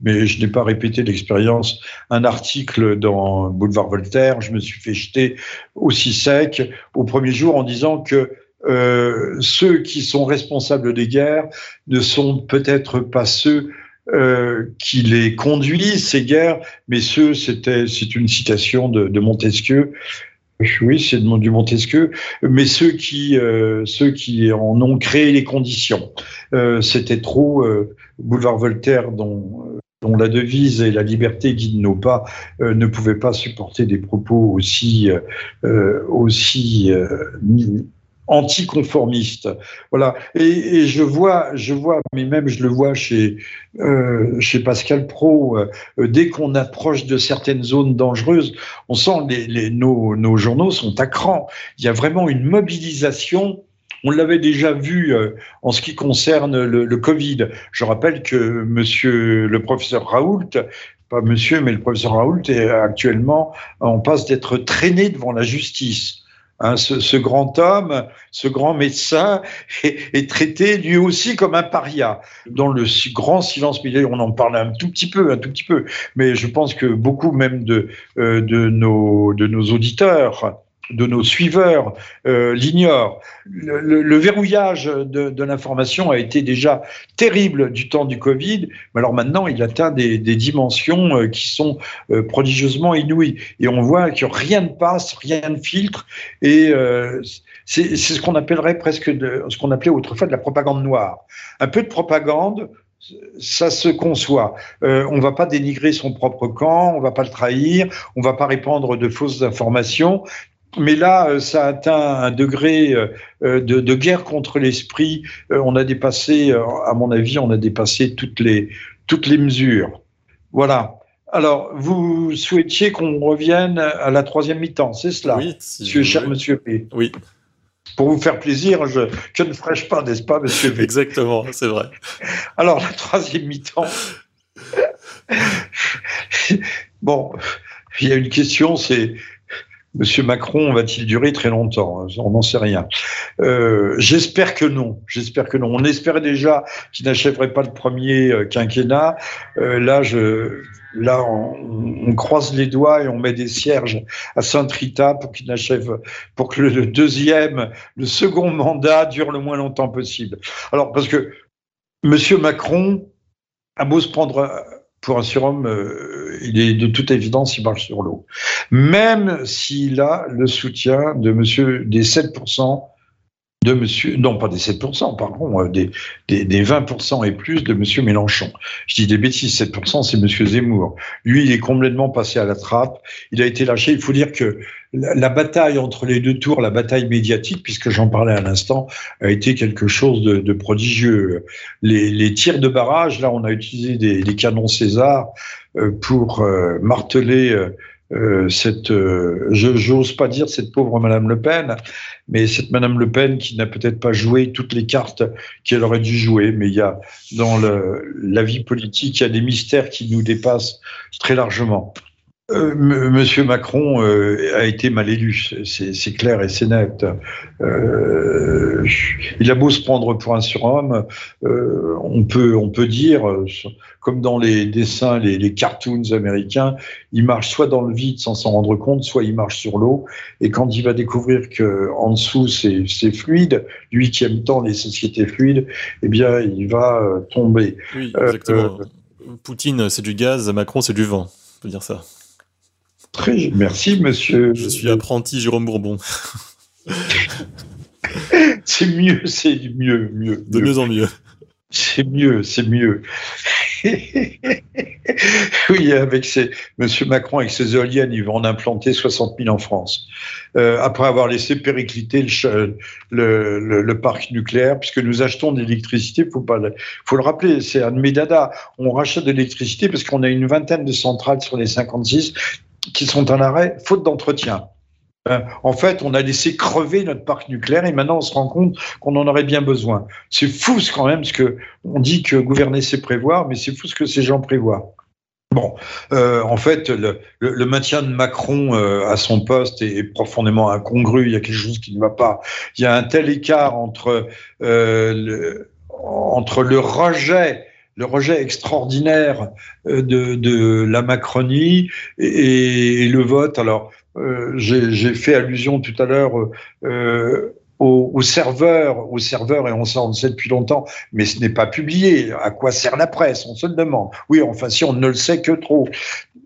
mais je n'ai pas répété l'expérience. Un article dans Boulevard Voltaire, je me suis fait jeter aussi sec au premier jour en disant que euh, ceux qui sont responsables des guerres ne sont peut-être pas ceux euh, qui les conduisent, ces guerres, mais ceux, c'était, c'est une citation de, Montesquieu, oui, c'est du Montesquieu, mais ceux qui, euh, ceux qui en ont créé les conditions. C'était trop Boulevard Voltaire dont dont la devise et la liberté guident nos pas, ne pouvaient pas supporter des propos aussi, aussi anticonformiste. Voilà. Et, je vois, je vois, mais même je le vois chez euh, chez Pascal Pro. Euh, dès qu'on approche de certaines zones dangereuses, on sent les, nos, nos, journaux sont à cran. Il y a vraiment une mobilisation. On l'avait déjà vu euh, en ce qui concerne le, Covid. Je rappelle que Monsieur le professeur Raoult pas monsieur, mais le professeur Raoult est actuellement en passe d'être traîné devant la justice Hein, ce, grand homme, ce grand médecin est, traité lui aussi comme un paria. Dans le grand silence médiatique, on en parle un tout petit peu, un tout petit peu, mais je pense que beaucoup même de, euh, de, nos, de nos auditeurs de nos suiveurs euh, l'ignorent. Le, verrouillage de, l'information a été déjà terrible du temps du Covid, mais alors maintenant il atteint des, dimensions euh, qui sont euh, prodigieusement inouïes. Et on voit que rien ne passe, rien ne filtre, et c'est ce qu'on appellerait presque ce qu'on appelait autrefois de la propagande noire. Un peu de propagande, ça se conçoit. on ne va pas dénigrer son propre camp, on ne va pas le trahir, on ne va pas répandre de fausses informations. Mais là, euh, ça atteint un degré euh, euh, de, guerre contre l'esprit. On a dépassé, à mon avis, on a dépassé toutes les, toutes les mesures. Voilà. Alors, vous souhaitiez qu'on revienne à la troisième mi-temps, c'est cela Oui, monsieur, cher monsieur P. Oui. Pour vous faire plaisir, je, ne ferai pas, n'est-ce pas, monsieur P? Exactement, c'est vrai. Alors, la troisième mi-temps. bon, il y a une question, c'est Monsieur Macron va-t-il durer très longtemps On n'en sait rien. Euh, j'espère que non. J'espère que non. On espérait déjà qu'il n'achèverait pas le premier euh, quinquennat. Euh, là, on, croise les doigts et on met des cierges à Saint-Rita pour qu'il n'achève, pour que le deuxième, le second mandat dure le moins longtemps possible. Alors, parce que Monsieur Macron a beau se prendre pour un surhomme, euh, il est de toute évidence, il marche sur l'eau. Même s'il a le soutien de monsieur des 7% de monsieur, non pas des 7%, pardon, euh, des, des, des 20% et plus de monsieur Mélenchon. Je dis des bêtises, 7%, c'est monsieur Zemmour. Lui, il est complètement passé à la trappe. Il a été lâché. Il faut dire que la, bataille entre les deux tours, la bataille médiatique, puisque j'en parlais à l'instant, a été quelque chose de, prodigieux. Les, tirs de barrage, là, on a utilisé des, canons César euh, pour euh, marteler euh, cette, je j'ose pas dire cette pauvre Madame Le Pen, mais cette Madame Le Pen qui n'a peut-être pas joué toutes les cartes qu'elle aurait dû jouer. Mais il y a dans la vie politique, il y a des mystères qui nous dépassent très largement. Euh, Monsieur Macron euh, a été mal élu, c'est clair et c'est net. Euh, il a beau se prendre pour un surhomme, on peut on peut dire, comme dans les dessins, les, les, cartoons américains, il marche soit dans le vide sans s'en rendre compte, soit il marche sur l'eau. Et quand il va découvrir que en dessous c'est fluide, lui qui aime tant les sociétés fluides, eh bien il va tomber. Oui, exactement. Poutine c'est du gaz, Macron c'est du vent, on peut dire ça. Très, merci, monsieur. Je suis apprenti Jérôme Bourbon. c'est mieux, c'est mieux, mieux. De mieux en mieux. C'est mieux, c'est mieux. oui, avec ces, Monsieur Macron, avec ses éoliennes, il va en implanter 60 000 en France. Euh, après avoir laissé péricliter le, le, le, parc nucléaire, puisque nous achetons de l'électricité, faut pas, faut le rappeler, c'est un de mes dada. On rachète de l'électricité parce qu'on a une vingtaine de centrales sur les 56 qui sont en arrêt faute d'entretien. Euh, en fait, on a laissé crever notre parc nucléaire et maintenant on se rend compte qu'on en aurait bien besoin. C'est fou quand même, parce que on dit que gouverner c'est prévoir, mais c'est fou ce que ces gens prévoient. Bon, euh, en fait, le, le, maintien de Macron euh, à son poste est, profondément incongru. Il y a quelque chose qui ne va pas. Il y a un tel écart entre le, entre le rejet le rejet extraordinaire euh, de, de la Macronie et, le vote. Alors, euh, j'ai fait allusion tout à l'heure euh, au, au, serveur, au serveur, et on, on le sait depuis longtemps, mais ce n'est pas publié. À quoi sert la presse? On se le demande. Oui, enfin, si on ne le sait que trop.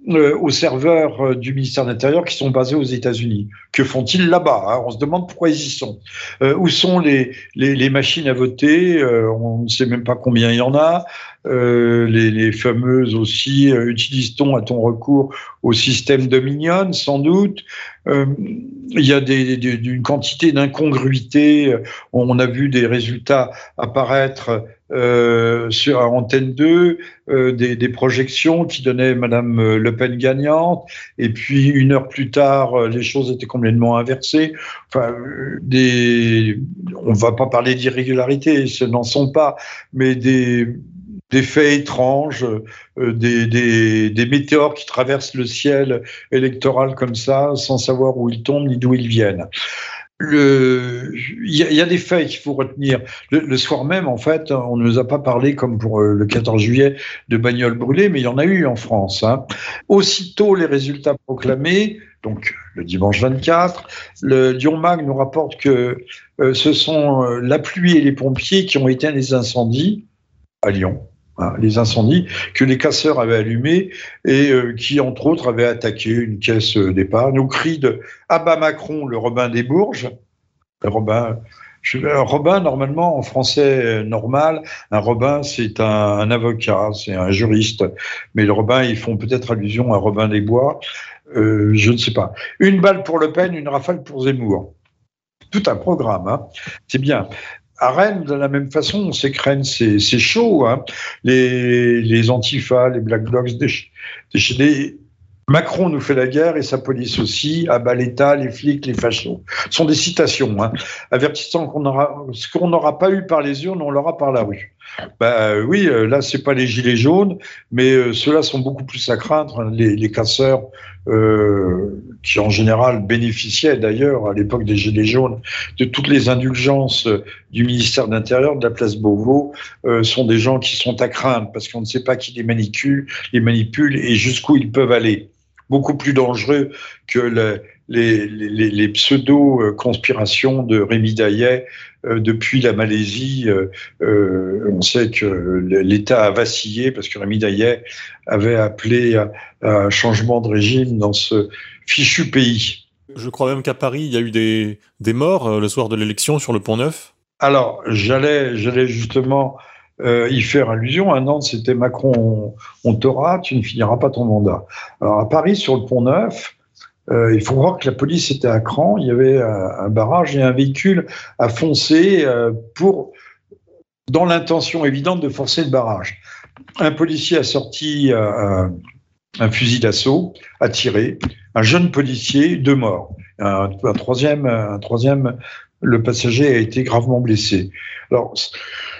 Euh, aux serveurs euh, du ministère de l'Intérieur qui sont basés aux États-Unis. Que font-ils là-bas hein? On se demande pourquoi ils y sont. Euh, où sont les, les, les, machines à voter? On ne sait même pas combien il y en a. les, fameuses aussi, utilise-t-on, à ton recours au système Dominion, sans doute? il y a des, une quantité d'incongruités. On a vu des résultats apparaître euh, sur Antenne 2 euh, des, projections qui donnaient Madame euh, Le Pen gagnante, et puis une heure plus tard, les choses étaient complètement inversées. Enfin, des, on va pas parler d'irrégularités, ce n'en sont pas, mais des, faits étranges, des, météores qui traversent le ciel électoral comme ça, sans savoir où ils tombent ni d'où ils viennent il y, a des faits qu'il faut retenir. Le, soir même, en fait, on ne nous a pas parlé, comme pour euh, le 14 juillet, de bagnoles brûlées, mais il y en a eu en France. Hein. Aussitôt les résultats proclamés, donc le dimanche 24, le Lyon Mag nous rapporte que euh, ce sont euh, la pluie et les pompiers qui ont éteint les incendies à Lyon. Hein, les incendies que les casseurs avaient allumés et euh, qui, entre autres, avaient attaqué une caisse d'épargne au cri de « Abat Macron, le Robin des Bourges ». Robin, Robin, normalement, en français normal, un Robin, c'est un, avocat, c'est un juriste. Mais le Robin, ils font peut-être allusion à Robin des Bois. Euh, je ne sais pas. Une balle pour Le Pen, une rafale pour Zemmour. Tout un programme, hein. c'est bien à Rennes, de la même façon, on sait que c'est chaud. Hein. Les, les Antifa, les Black Blocs, des, Macron nous fait la guerre et sa police aussi, abat l'État, les flics, les fachos. Ce sont des citations, hein, avertissant qu'on aura, ce qu'on n'aura pas eu par les urnes, on l'aura par la rue. Ben oui, euh, là c'est pas les gilets jaunes, mais euh, ceux-là sont beaucoup plus à craindre. Hein, les casseurs euh, qui en général bénéficiaient d'ailleurs à l'époque des gilets jaunes de toutes les indulgences du ministère de l'Intérieur, de la place Beauvau, euh, sont des gens qui sont à craindre parce qu'on ne sait pas qui les manipule, et jusqu'où ils peuvent aller. Beaucoup plus dangereux que les, les, pseudo-conspirations de Rémi Daillet euh, depuis la Malaisie. Euh, euh, on sait que l'État a vacillé parce que Rémi Daillet avait appelé à, un changement de régime dans ce fichu pays. Je crois même qu'à Paris, il y a eu des, des morts le soir de l'élection sur le Pont Neuf. Alors, j'allais, j'allais justement euh, y faire allusion. À Nantes, c'était Macron, on, t'aura, tu ne finiras pas ton mandat. Alors à Paris, sur le pont Neuf, euh, il faut voir que la police était à cran, il y avait un, barrage et un véhicule à foncer euh, pour, dans l'intention évidente de forcer le barrage. Un policier a sorti un, un fusil d'assaut, a tiré, un jeune policier, deux morts. Un, troisième, un troisième, le passager a été gravement blessé. Alors,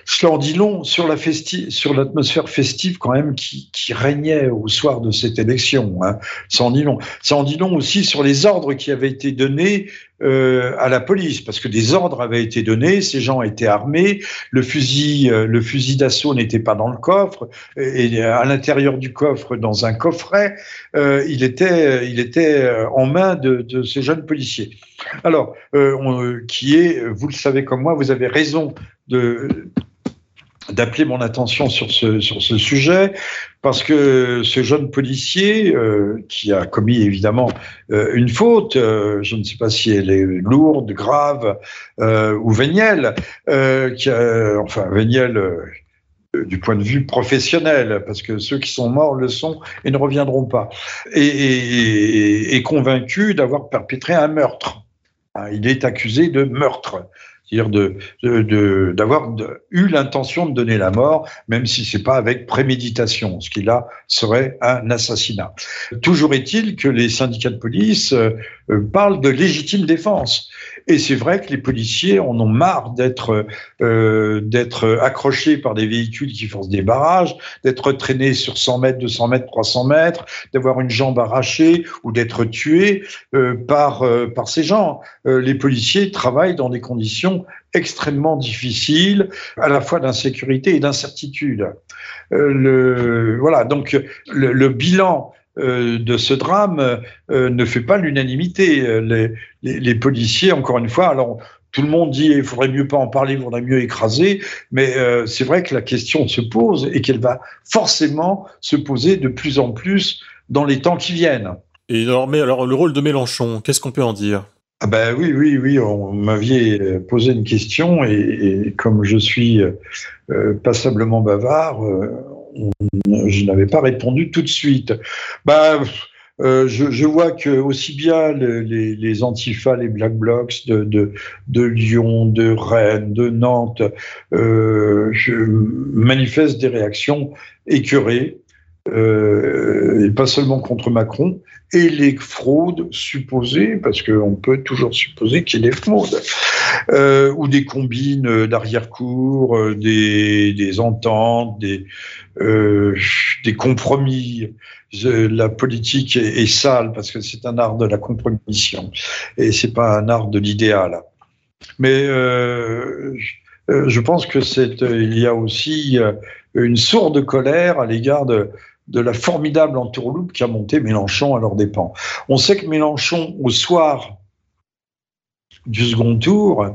cela en dit long sur la sur l'atmosphère festive quand même qui, qui, régnait au soir de cette élection. Hein. Ça en dit long. Ça en dit long aussi sur les ordres qui avaient été donnés euh, à la police, parce que des ordres avaient été donnés, ces gens étaient armés, le fusil, euh, le fusil d'assaut n'était pas dans le coffre, et à l'intérieur du coffre, dans un coffret, euh, il était, il était euh, en main de, de ces jeunes policiers. Alors, euh, on, qui est, vous le savez comme moi, vous avez raison d'appeler mon attention sur ce, sujet, parce que ce jeune policier, euh, qui a commis évidemment euh, une faute, euh, je ne sais pas si elle est lourde, grave ou vénielle, enfin vénielle du point de vue professionnel, parce que ceux qui sont morts le sont et ne reviendront pas, et, et convaincu d'avoir perpétré un meurtre. Hein, il est accusé de meurtre c'est-à-dire d'avoir eu l'intention de donner la mort, même si c'est pas avec préméditation, ce qui là serait un assassinat. Toujours est-il que les syndicats de police euh, euh, parlent de légitime défense. Et c'est vrai que les policiers en ont marre d'être euh, d'être accrochés par des véhicules qui forcent des barrages, d'être traînés sur 100 mètres, 200 mètres, 300 mètres, d'avoir une jambe arrachée ou d'être tués euh, par euh, par ces gens. Euh, les policiers travaillent dans des conditions extrêmement difficiles, à la fois d'insécurité et d'incertitude. Euh, le, voilà, donc le, le bilan de ce drame euh, ne fait pas l'unanimité. Les, les, policiers, encore une fois, alors tout le monde dit il faudrait mieux pas en parler, il faudrait mieux écraser, mais euh, c'est vrai que la question se pose et qu'elle va forcément se poser de plus en plus dans les temps qui viennent. Et alors, mais alors le rôle de Mélenchon, qu'est-ce qu'on peut en dire? Ah ben oui, oui, oui, on m'avait posé une question et, comme je suis passablement bavard, je n'avais pas répondu tout de suite. Bah, euh, je, vois que aussi bien les, les Antifa, les Black Blocs de, Lyon, de Rennes, de Nantes euh, manifestent des réactions écœurées, euh, et pas seulement contre Macron, et les fraudes supposées, parce qu'on peut toujours supposer qu'il y ait des fraudes, ou des combines d'arrière-cour, des, des, ententes, des, compromis la politique est, sale parce que c'est un art de la compromission et c'est pas un art de l'idéal. Mais euh, euh, je pense que il y a aussi euh, une sourde colère à l'égard de, de la formidable entourloupe qui a monté Mélenchon à leur dépens. On sait que Mélenchon, au soir du second tour,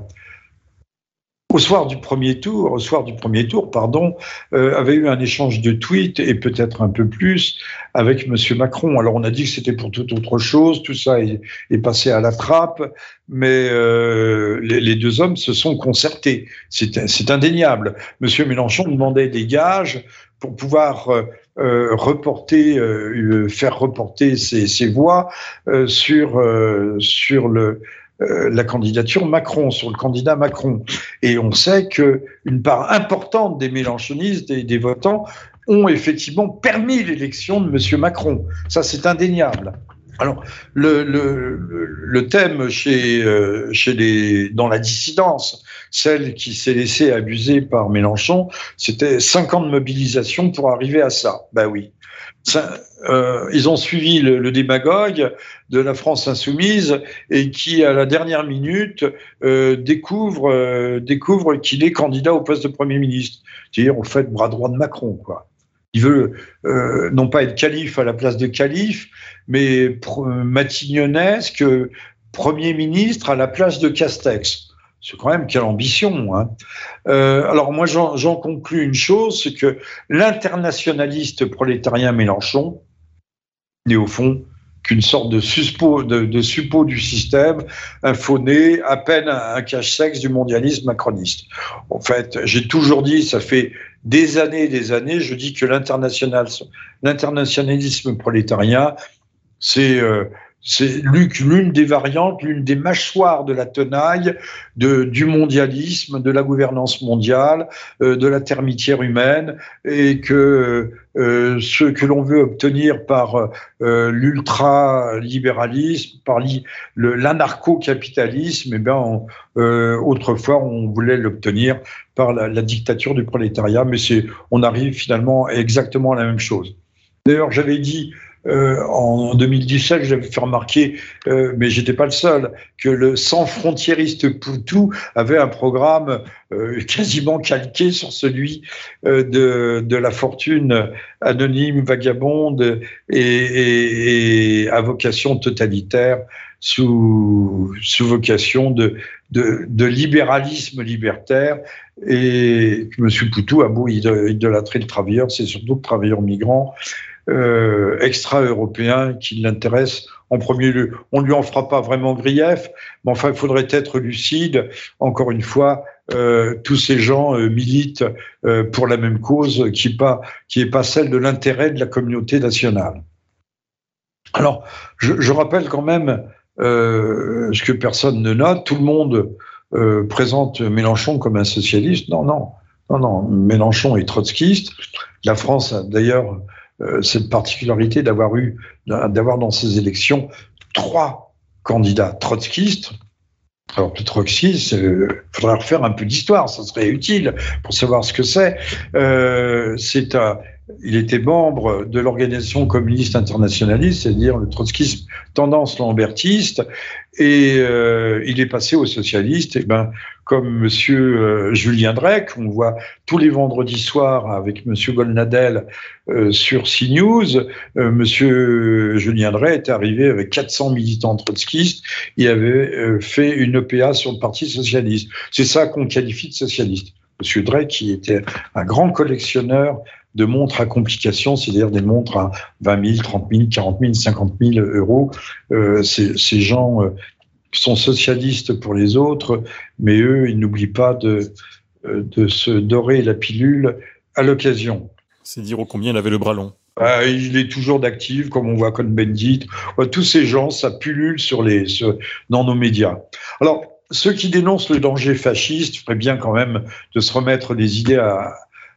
au soir du premier tour, au soir du premier tour, pardon, euh, avait eu un échange de tweets et peut-être un peu plus avec Monsieur Macron. Alors on a dit que c'était pour toute autre chose, tout ça est, passé à la trappe, mais euh, les, deux hommes se sont concertés. C'est indéniable. Monsieur Mélenchon demandait des gages pour pouvoir euh, reporter, faire reporter ses, voix sur le euh, la candidature Macron, sur le candidat Macron. Et on sait qu'une part importante des Mélenchonistes, des, des votants, ont effectivement permis l'élection de M. Macron. Ça, c'est indéniable. Alors, le, thème chez, euh, chez les, dans la dissidence, celle qui s'est laissée abuser par Mélenchon, c'était cinq ans de mobilisation pour arriver à ça. Ben oui. Euh, ils ont suivi le, démagogue de la France insoumise et qui, à la dernière minute, euh, découvre, euh, découvre qu'il est candidat au poste de Premier ministre. C'est-à-dire, au fait, bras droit de Macron, quoi. Il veut non pas être calife à la place de calife, mais matignonesque Premier ministre à la place de Castex. C'est quand même quelle ambition. Hein. Euh, alors moi, j'en conclus une chose, c'est que l'internationaliste prolétarien Mélenchon n'est au fond qu'une sorte de, suppôt, de, suppôt du système, un faux à peine un, cache-sexe du mondialisme macroniste. En fait, j'ai toujours dit, ça fait des années et des années, je dis que l'internationalisme prolétarien, c'est euh, c'est l'une des variantes, l'une des mâchoires de la tenaille du mondialisme, de la gouvernance mondiale, euh, de la termitière humaine, et que euh, ce que l'on veut obtenir par euh, l'ultra-libéralisme, par l'anarcho-capitalisme, eh bien, autrefois on voulait l'obtenir par la, dictature du prolétariat, mais on arrive finalement exactement à la même chose. D'ailleurs, j'avais dit euh, en 2017, j'avais fait remarquer, euh, mais j'étais pas le seul, que le sans frontiériste Poutou avait un programme euh, quasiment calqué sur celui euh, de, la fortune anonyme, vagabonde et, à vocation totalitaire sous, vocation de, libéralisme libertaire. Et M. Poutou a beau idolâtrer le travailleur, c'est surtout le travailleur migrant euh, extra-européen qui l'intéresse en premier lieu. On ne lui en fera pas vraiment grief, mais enfin, il faudrait être lucide. Encore une fois, euh, tous ces gens euh, militent pour la même cause qui n'est pas, celle de l'intérêt de la communauté nationale. Alors, je, rappelle quand même ce que personne ne note. Tout le monde présente Mélenchon comme un socialiste. Non, non, non, non. Mélenchon est trotskiste. La France, d'ailleurs, cette particularité d'avoir eu, d'avoir dans ces élections trois candidats trotskistes. Alors, le trotskisme, il euh, faudrait refaire un peu d'histoire, ça serait utile pour savoir ce que c'est. Euh, c'est un, il était membre de l'organisation communiste internationaliste, c'est-à-dire le trotskisme tendance lambertiste, et euh, il est passé aux socialistes. Et ben, comme Monsieur euh, Julien Drake, on voit tous les vendredis soirs avec Monsieur Golnadel euh, sur CNews, euh, Monsieur Julien Drake est arrivé avec 400 militants trotskistes. Il avait fait une EPA sur le Parti socialiste. C'est ça qu'on qualifie de socialiste. Monsieur Drake, qui était un grand collectionneur de montres à complications, c'est-à-dire des montres à 20 000, 30 000, 40 000, 50 000 euros. Euh, ces, gens euh, sont socialistes pour les autres, mais eux, ils n'oublient pas de, euh, de se dorer la pilule à l'occasion. C'est dire au combien il avait le bras long. Ah, il est toujours d'actif, comme on voit comme Bendit. tous ces gens, ça pullule sur les, dans nos médias. Alors, ceux qui dénoncent le danger fasciste feraient bien quand même de se remettre des idées à,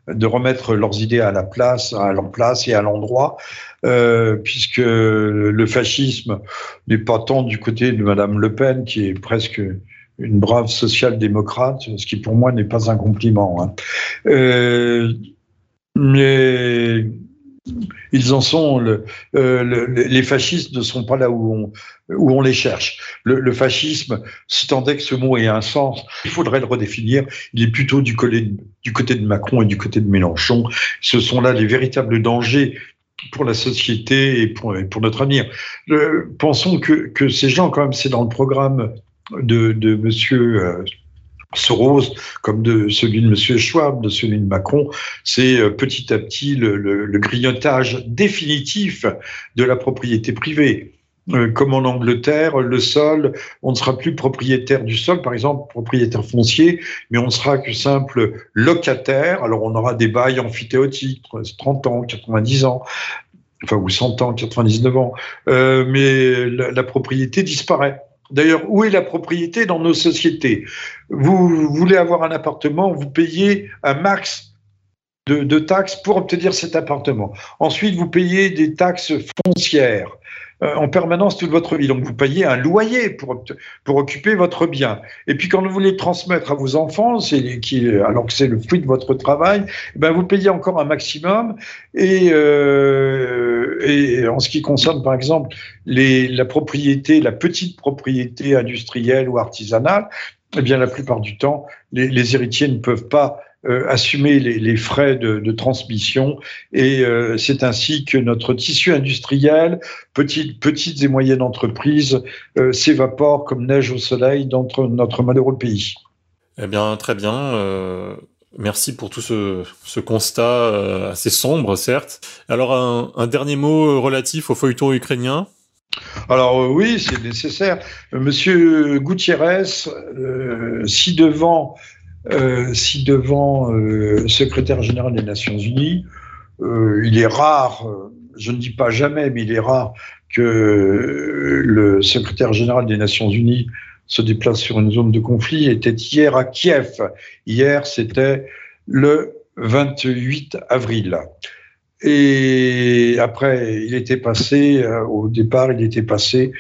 de remettre leurs idées à la place, à leur place et à l'endroit, euh, puisque le fascisme n'est pas tant du côté de Madame Le Pen, qui est presque une brave social-démocrate, ce qui pour moi n'est pas un compliment. Hein. Euh, mais ils en sont. Euh, les fascistes ne sont pas là où on, où on les cherche. Le, fascisme, si tant est que ce mot ait un sens, il faudrait le redéfinir. Il est plutôt du côté, du côté de Macron et du côté de Mélenchon. Ce sont là les véritables dangers pour la société et pour, pour notre avenir. pensons que, que, ces gens, quand même, c'est dans le programme de, de Monsieur euh, Soros, comme celui de M. Schwab, de celui de Macron, c'est euh, petit à petit le, grignotage définitif de la propriété privée. Euh, comme en Angleterre, le sol, on ne sera plus propriétaire du sol, par exemple propriétaire foncier, mais on sera que simple locataire. Alors on aura des bails amphithéotiques, 30 ans, 90 ans, enfin ou 100 ans, 99 ans, euh, mais la propriété disparaît. D'ailleurs, où est la propriété dans nos sociétés? Vous, voulez avoir un appartement, vous payez un max de, taxes pour obtenir cet appartement. Ensuite, vous payez des taxes foncières. Euh, en permanence toute votre vie. Donc vous payez un loyer pour, pour occuper votre bien. Et puis quand vous voulez transmettre à vos enfants, qui, alors que c'est le fruit de votre travail, eh ben vous payez encore un maximum. Et, euh, et en ce qui concerne par exemple les, la propriété, la petite propriété industrielle ou artisanale, eh bien la plupart du temps, les, les héritiers ne peuvent pas assumer les, frais de, transmission. Et euh, c'est ainsi que notre tissu industriel, petites, petites et moyennes entreprises, euh, s'évapore comme neige au soleil dans notre, malheureux pays. Eh bien, très bien. Merci pour tout ce, constat assez sombre, certes. Alors, un, dernier mot relatif au feuilleton ukrainien alors oui, c'est nécessaire. Monsieur Gutiérrez, si devant euh, si devant le euh, secrétaire général des Nations Unies, euh, il est rare, je ne dis pas jamais, mais il est rare que le secrétaire général des Nations Unies se déplace sur une zone de conflit, était hier à Kiev. Hier, c'était le 28 avril. Et après, il était passé, au départ, il était passé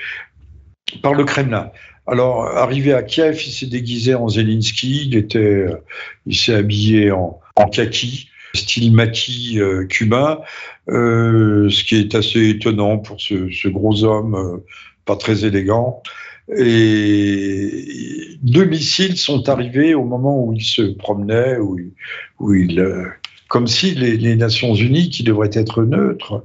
par le Kremlin. Alors, arrivé à Kiev, il s'est déguisé en Zelensky, il était, euh, il s'est habillé en, en kaki, style maquis euh, cubain, euh, ce qui est assez étonnant pour ce, gros homme pas très élégant. Et deux missiles sont arrivés au moment où il se promenait, où il, comme si les, Nations Unies, qui devraient être neutres,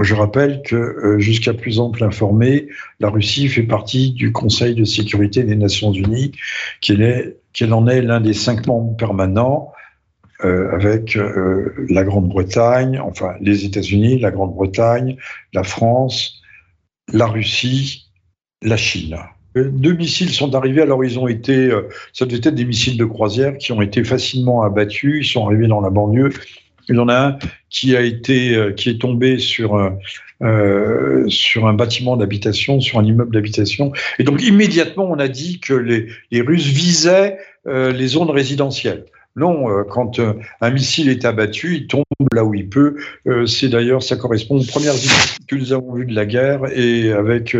je rappelle que, euh, jusqu'à plus ample informé, la Russie fait partie du Conseil de sécurité des Nations Unies, qu'elle en est l'un des cinq membres permanents, euh, avec euh, la Grande-Bretagne, enfin les États-Unis, la Grande-Bretagne, la France, la Russie, la Chine. Deux missiles sont arrivés, alors ils ont été, ça devait être des missiles de croisière qui ont été facilement abattus, ils sont arrivés dans la banlieue il y en a un qui a été, euh, qui est tombé sur euh, euh, sur un bâtiment d'habitation, sur un immeuble d'habitation. Et donc immédiatement, on a dit que les, les Russes visaient les zones résidentielles. Non, quand un missile est abattu, il tombe là où il peut. C'est d'ailleurs, ça correspond aux premières images que nous avons vues de la guerre et avec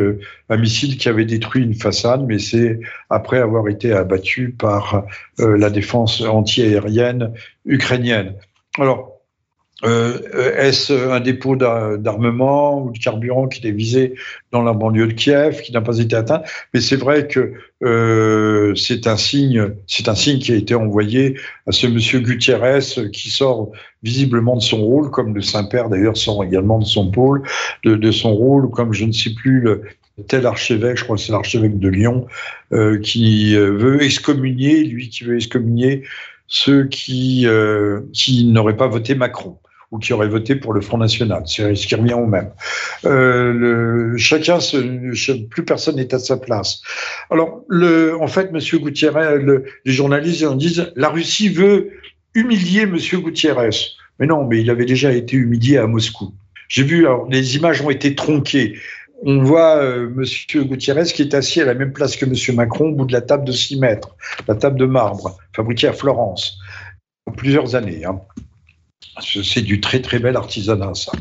un missile qui avait détruit une façade, mais c'est après avoir été abattu par la défense antiaérienne ukrainienne. Alors, euh, Est-ce un dépôt d'armement ou de carburant qui est visé dans la banlieue de Kiev, qui n'a pas été atteint? Mais c'est vrai que euh, c'est un signe, c'est un signe qui a été envoyé à ce monsieur Gutiérrez qui sort visiblement de son rôle, comme le Saint-Père d'ailleurs sort également de son pôle, de, de, son rôle, comme je ne sais plus le tel archevêque, je crois que c'est l'archevêque de Lyon, euh, qui euh, veut excommunier, lui qui veut excommunier ceux qui, euh, qui n'auraient pas voté Macron ou qui auraient voté pour le Front National. C'est ce qui revient au même. Euh, chacun, plus personne n'est à sa place. Alors, en fait, Monsieur Gutiérrez, le, les journalistes en disent la Russie veut humilier Monsieur Gutiérrez. Mais non, mais il avait déjà été humilié à Moscou. J'ai vu, alors, les images ont été tronquées. On voit euh, Monsieur Gutiérrez qui est assis à la même place que Monsieur Macron au bout de la table de 6 mètres, la table de marbre, fabriquée à Florence, plusieurs années. Hein. C'est du très très bel artisanat, ça.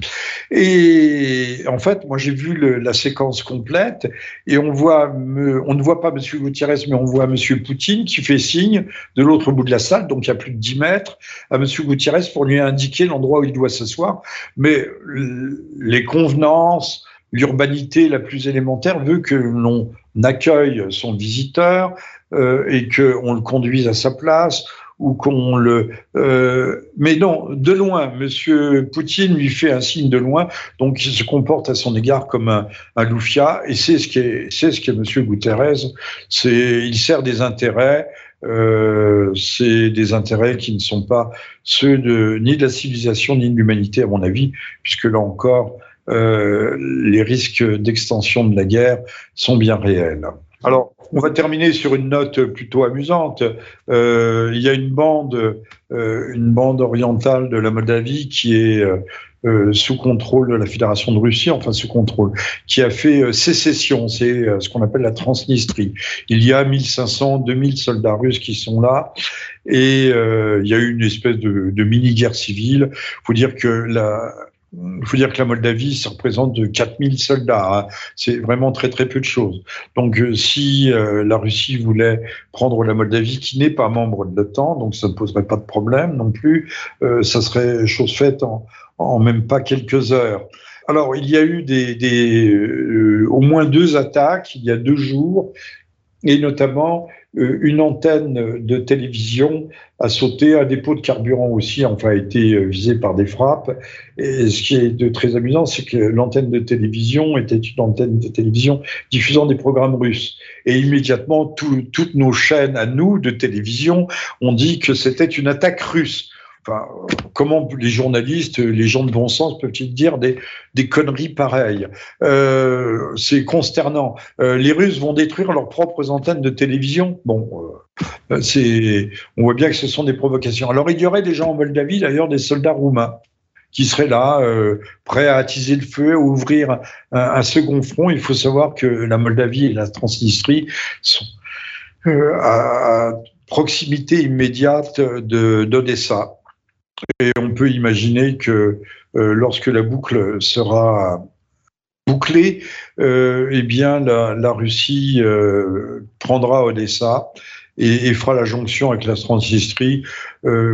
Et en fait, moi j'ai vu la séquence complète et on voit, on ne voit pas Monsieur Gutiérrez, mais on voit Monsieur Poutine qui fait signe de l'autre bout de la salle, donc il y a plus de 10 mètres, à Monsieur Gutiérrez pour lui indiquer l'endroit où il doit s'asseoir. Mais les convenances, l'urbanité la plus élémentaire veut que l'on accueille son visiteur euh, et qu'on le conduise à sa place ou qu'on le. Euh, mais non, de loin, Monsieur Poutine lui fait un signe de loin, donc il se comporte à son égard comme un, un loufia, et c'est ce qu'est c'est ce qu'est Monsieur Guterres. C'est il sert des intérêts. Euh, c'est des intérêts qui ne sont pas ceux de ni de la civilisation ni de l'humanité à mon avis, puisque là encore euh, les risques d'extension de la guerre sont bien réels. Alors, on va terminer sur une note plutôt amusante. Euh, il y a une bande, euh, une bande orientale de la Moldavie qui est euh, sous contrôle de la Fédération de Russie, enfin sous contrôle, qui a fait sécession. C'est ce qu'on appelle la Transnistrie. Il y a 1500, 2000 soldats russes qui sont là, et il y a eu une espèce de, de mini-guerre civile. Il faut dire que la, il faut dire que la Moldavie, ça représente 4000 soldats. Hein. C'est vraiment très très peu de choses. Donc euh, si euh, la Russie voulait prendre la Moldavie, qui n'est pas membre de l'OTAN, donc ça ne poserait pas de problème non plus, euh, ça serait chose faite en, même pas quelques heures. Alors il y a eu des, au moins deux attaques il y a deux jours, et notamment une antenne de télévision a sauté, un dépôt de carburant aussi enfin, a été euh, visé par des frappes. Et ce qui est de très amusant, c'est que l'antenne de télévision était une antenne de télévision diffusant des programmes russes. Et immédiatement, toutes nos chaînes à nous de télévision ont dit que c'était une attaque russe. Enfin, comment les journalistes, les gens de bon sens peuvent-ils dire des, des conneries pareilles? Euh, C'est consternant. Euh, les Russes vont détruire leurs propres antennes de télévision. Bon, euh, c'est, on voit bien que ce sont des provocations. Alors, il y aurait gens en Moldavie, d'ailleurs, des soldats roumains qui seraient là, euh, prêts à attiser le feu, à ouvrir un, second front. Il faut savoir que la Moldavie et la Transnistrie sont à proximité immédiate de, d'Odessa. Et on peut imaginer que euh, lorsque la boucle sera bouclée, euh, eh bien la, Russie euh, prendra Odessa et, fera la jonction avec la Transnistrie,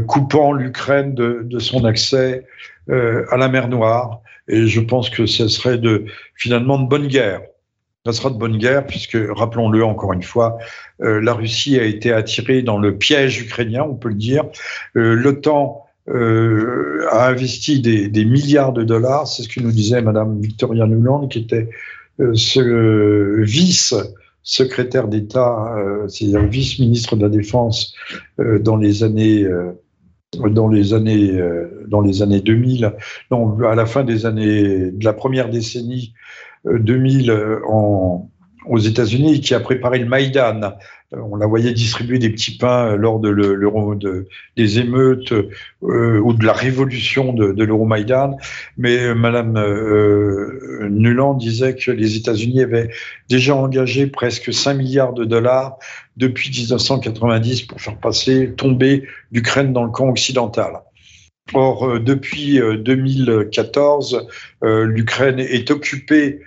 coupant l'Ukraine de, son accès à la mer Noire. Et je pense que ce serait de, finalement de bonne guerre. Ça sera de bonne guerre puisque, rappelons-le encore une fois, la Russie a été attirée dans le piège ukrainien, on peut le dire. L'OTAN euh, a investi des, milliards de dollars. C'est ce que nous disait Madame Victoria Nuland, qui était euh, ce vice-secrétaire d'État, euh, c'est-à-dire vice-ministre de la Défense euh, dans les années dans les années dans les années 2000, non, à la fin des années de la première décennie 2000 en aux États-Unis qui a préparé le Maïdan. Euh, on la voyait distribuer des petits pains lors de, de des émeutes euh, ou de la révolution de, de l'Euromaïdan. Mais euh, Madame euh, Nuland disait que les États-Unis avaient déjà engagé presque 5 milliards de dollars depuis 1990 pour faire passer, tomber l'Ukraine dans le camp occidental. Or, depuis 2014, l'Ukraine est occupée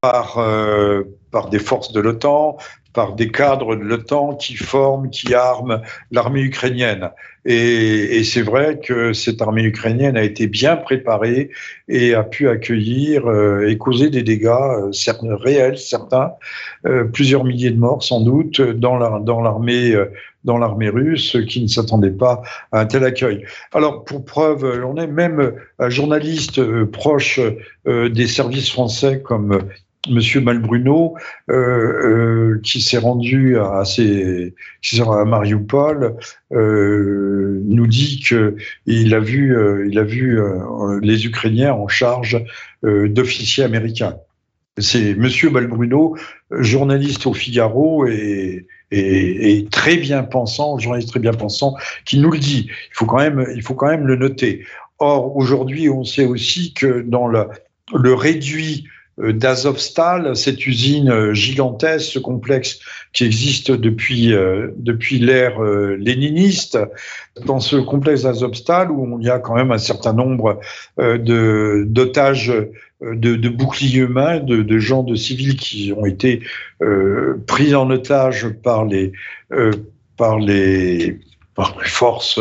par, par des forces de l'OTAN, par des cadres de l'OTAN qui forment, qui arment l'armée ukrainienne. Et, et c'est vrai que cette armée ukrainienne a été bien préparée et a pu accueillir euh, et causer des dégâts euh, certains, réels, certains, euh, plusieurs milliers de morts sans doute dans la, dans l'armée russe qui ne s'attendait pas à un tel accueil. Alors, pour preuve, on est même un journaliste proche des services français comme Monsieur Malbruno, euh, euh, qui s'est rendu à, ses, à Mariupol, euh, nous dit que il a vu, les Ukrainiens en charge d'officiers américains. C'est Monsieur Malbruno, journaliste au Figaro et, très bien pensant, journaliste très bien pensant, qui nous le dit. Il faut quand même, le noter. Or, aujourd'hui, on sait aussi que dans le, réduit d'Azovstal, cette usine euh, gigantesque, ce complexe qui existe depuis, euh, depuis l'ère léniniste. Dans ce complexe d'Azovstal, où il y a quand même un certain nombre d'otages, de, boucliers humains, de, de, gens, de civils qui ont été pris en otage par les, par les, par les forces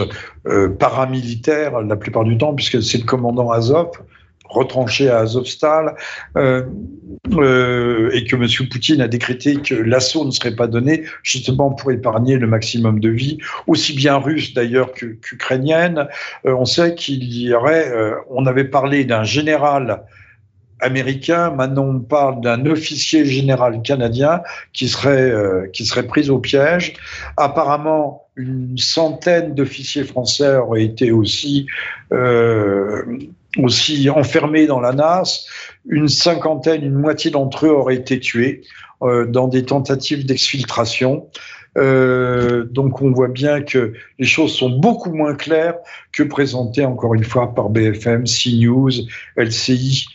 paramilitaires la plupart du temps, puisque c'est le commandant Azov retranché à Azovstal euh, euh, et que M. Poutine a décrété que l'assaut ne serait pas donné justement pour épargner le maximum de vie, aussi bien russe d'ailleurs qu'ukrainienne. Euh, on sait qu'il y aurait, on avait parlé d'un général américain, maintenant on parle d'un officier général canadien qui serait, qui serait pris au piège. Apparemment, une centaine d'officiers français auraient été aussi aussi enfermés dans la NAS. Une cinquantaine, une moitié d'entre eux auraient été tués euh, dans des tentatives d'exfiltration. Euh, donc on voit bien que les choses sont beaucoup moins claires que présentées encore une fois par BFM, CNews, LCI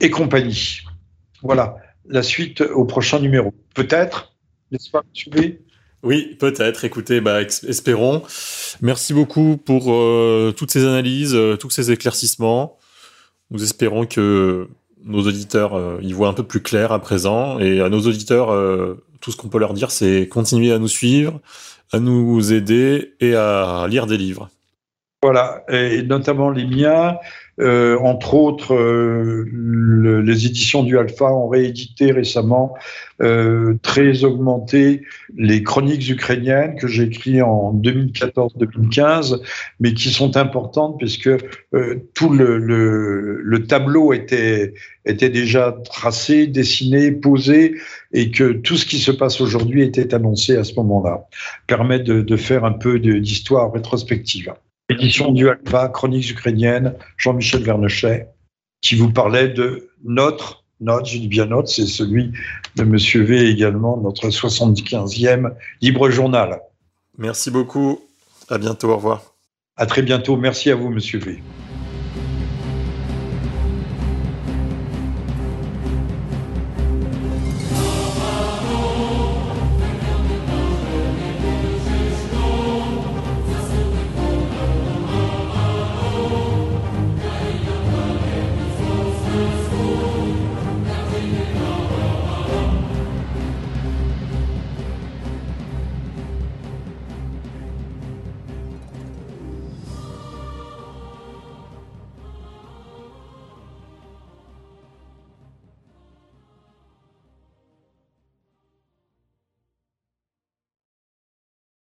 et compagnie. Voilà, la suite au prochain numéro. Peut-être, n'est-ce pas. Oui, peut-être. Écoutez, bah, espérons. Merci beaucoup pour euh, toutes ces analyses, euh, tous ces éclaircissements. Nous espérons que nos auditeurs euh, y voient un peu plus clair à présent. Et à nos auditeurs, tout ce qu'on peut leur dire, c'est continuer à nous suivre, à nous aider et à lire des livres. Voilà, et notamment les miens. Euh, entre autres, euh, le, les éditions du Alpha ont réédité récemment, euh, très augmenté, les chroniques ukrainiennes que j'ai écrites en 2014-2015, mais qui sont importantes puisque euh, tout le, le, le, tableau était, était déjà tracé, dessiné, posé, et que tout ce qui se passe aujourd'hui était annoncé à ce moment-là. Permet de, de faire un peu d'histoire rétrospective. Édition du Alpha, Chroniques ukrainiennes, Jean-Michel Vernochet, qui vous parlait de notre, notre, je dis bien notre, c'est celui de Monsieur V également, notre 75e libre journal. Merci beaucoup. À bientôt. Au revoir. À très bientôt. Merci à vous, Monsieur V.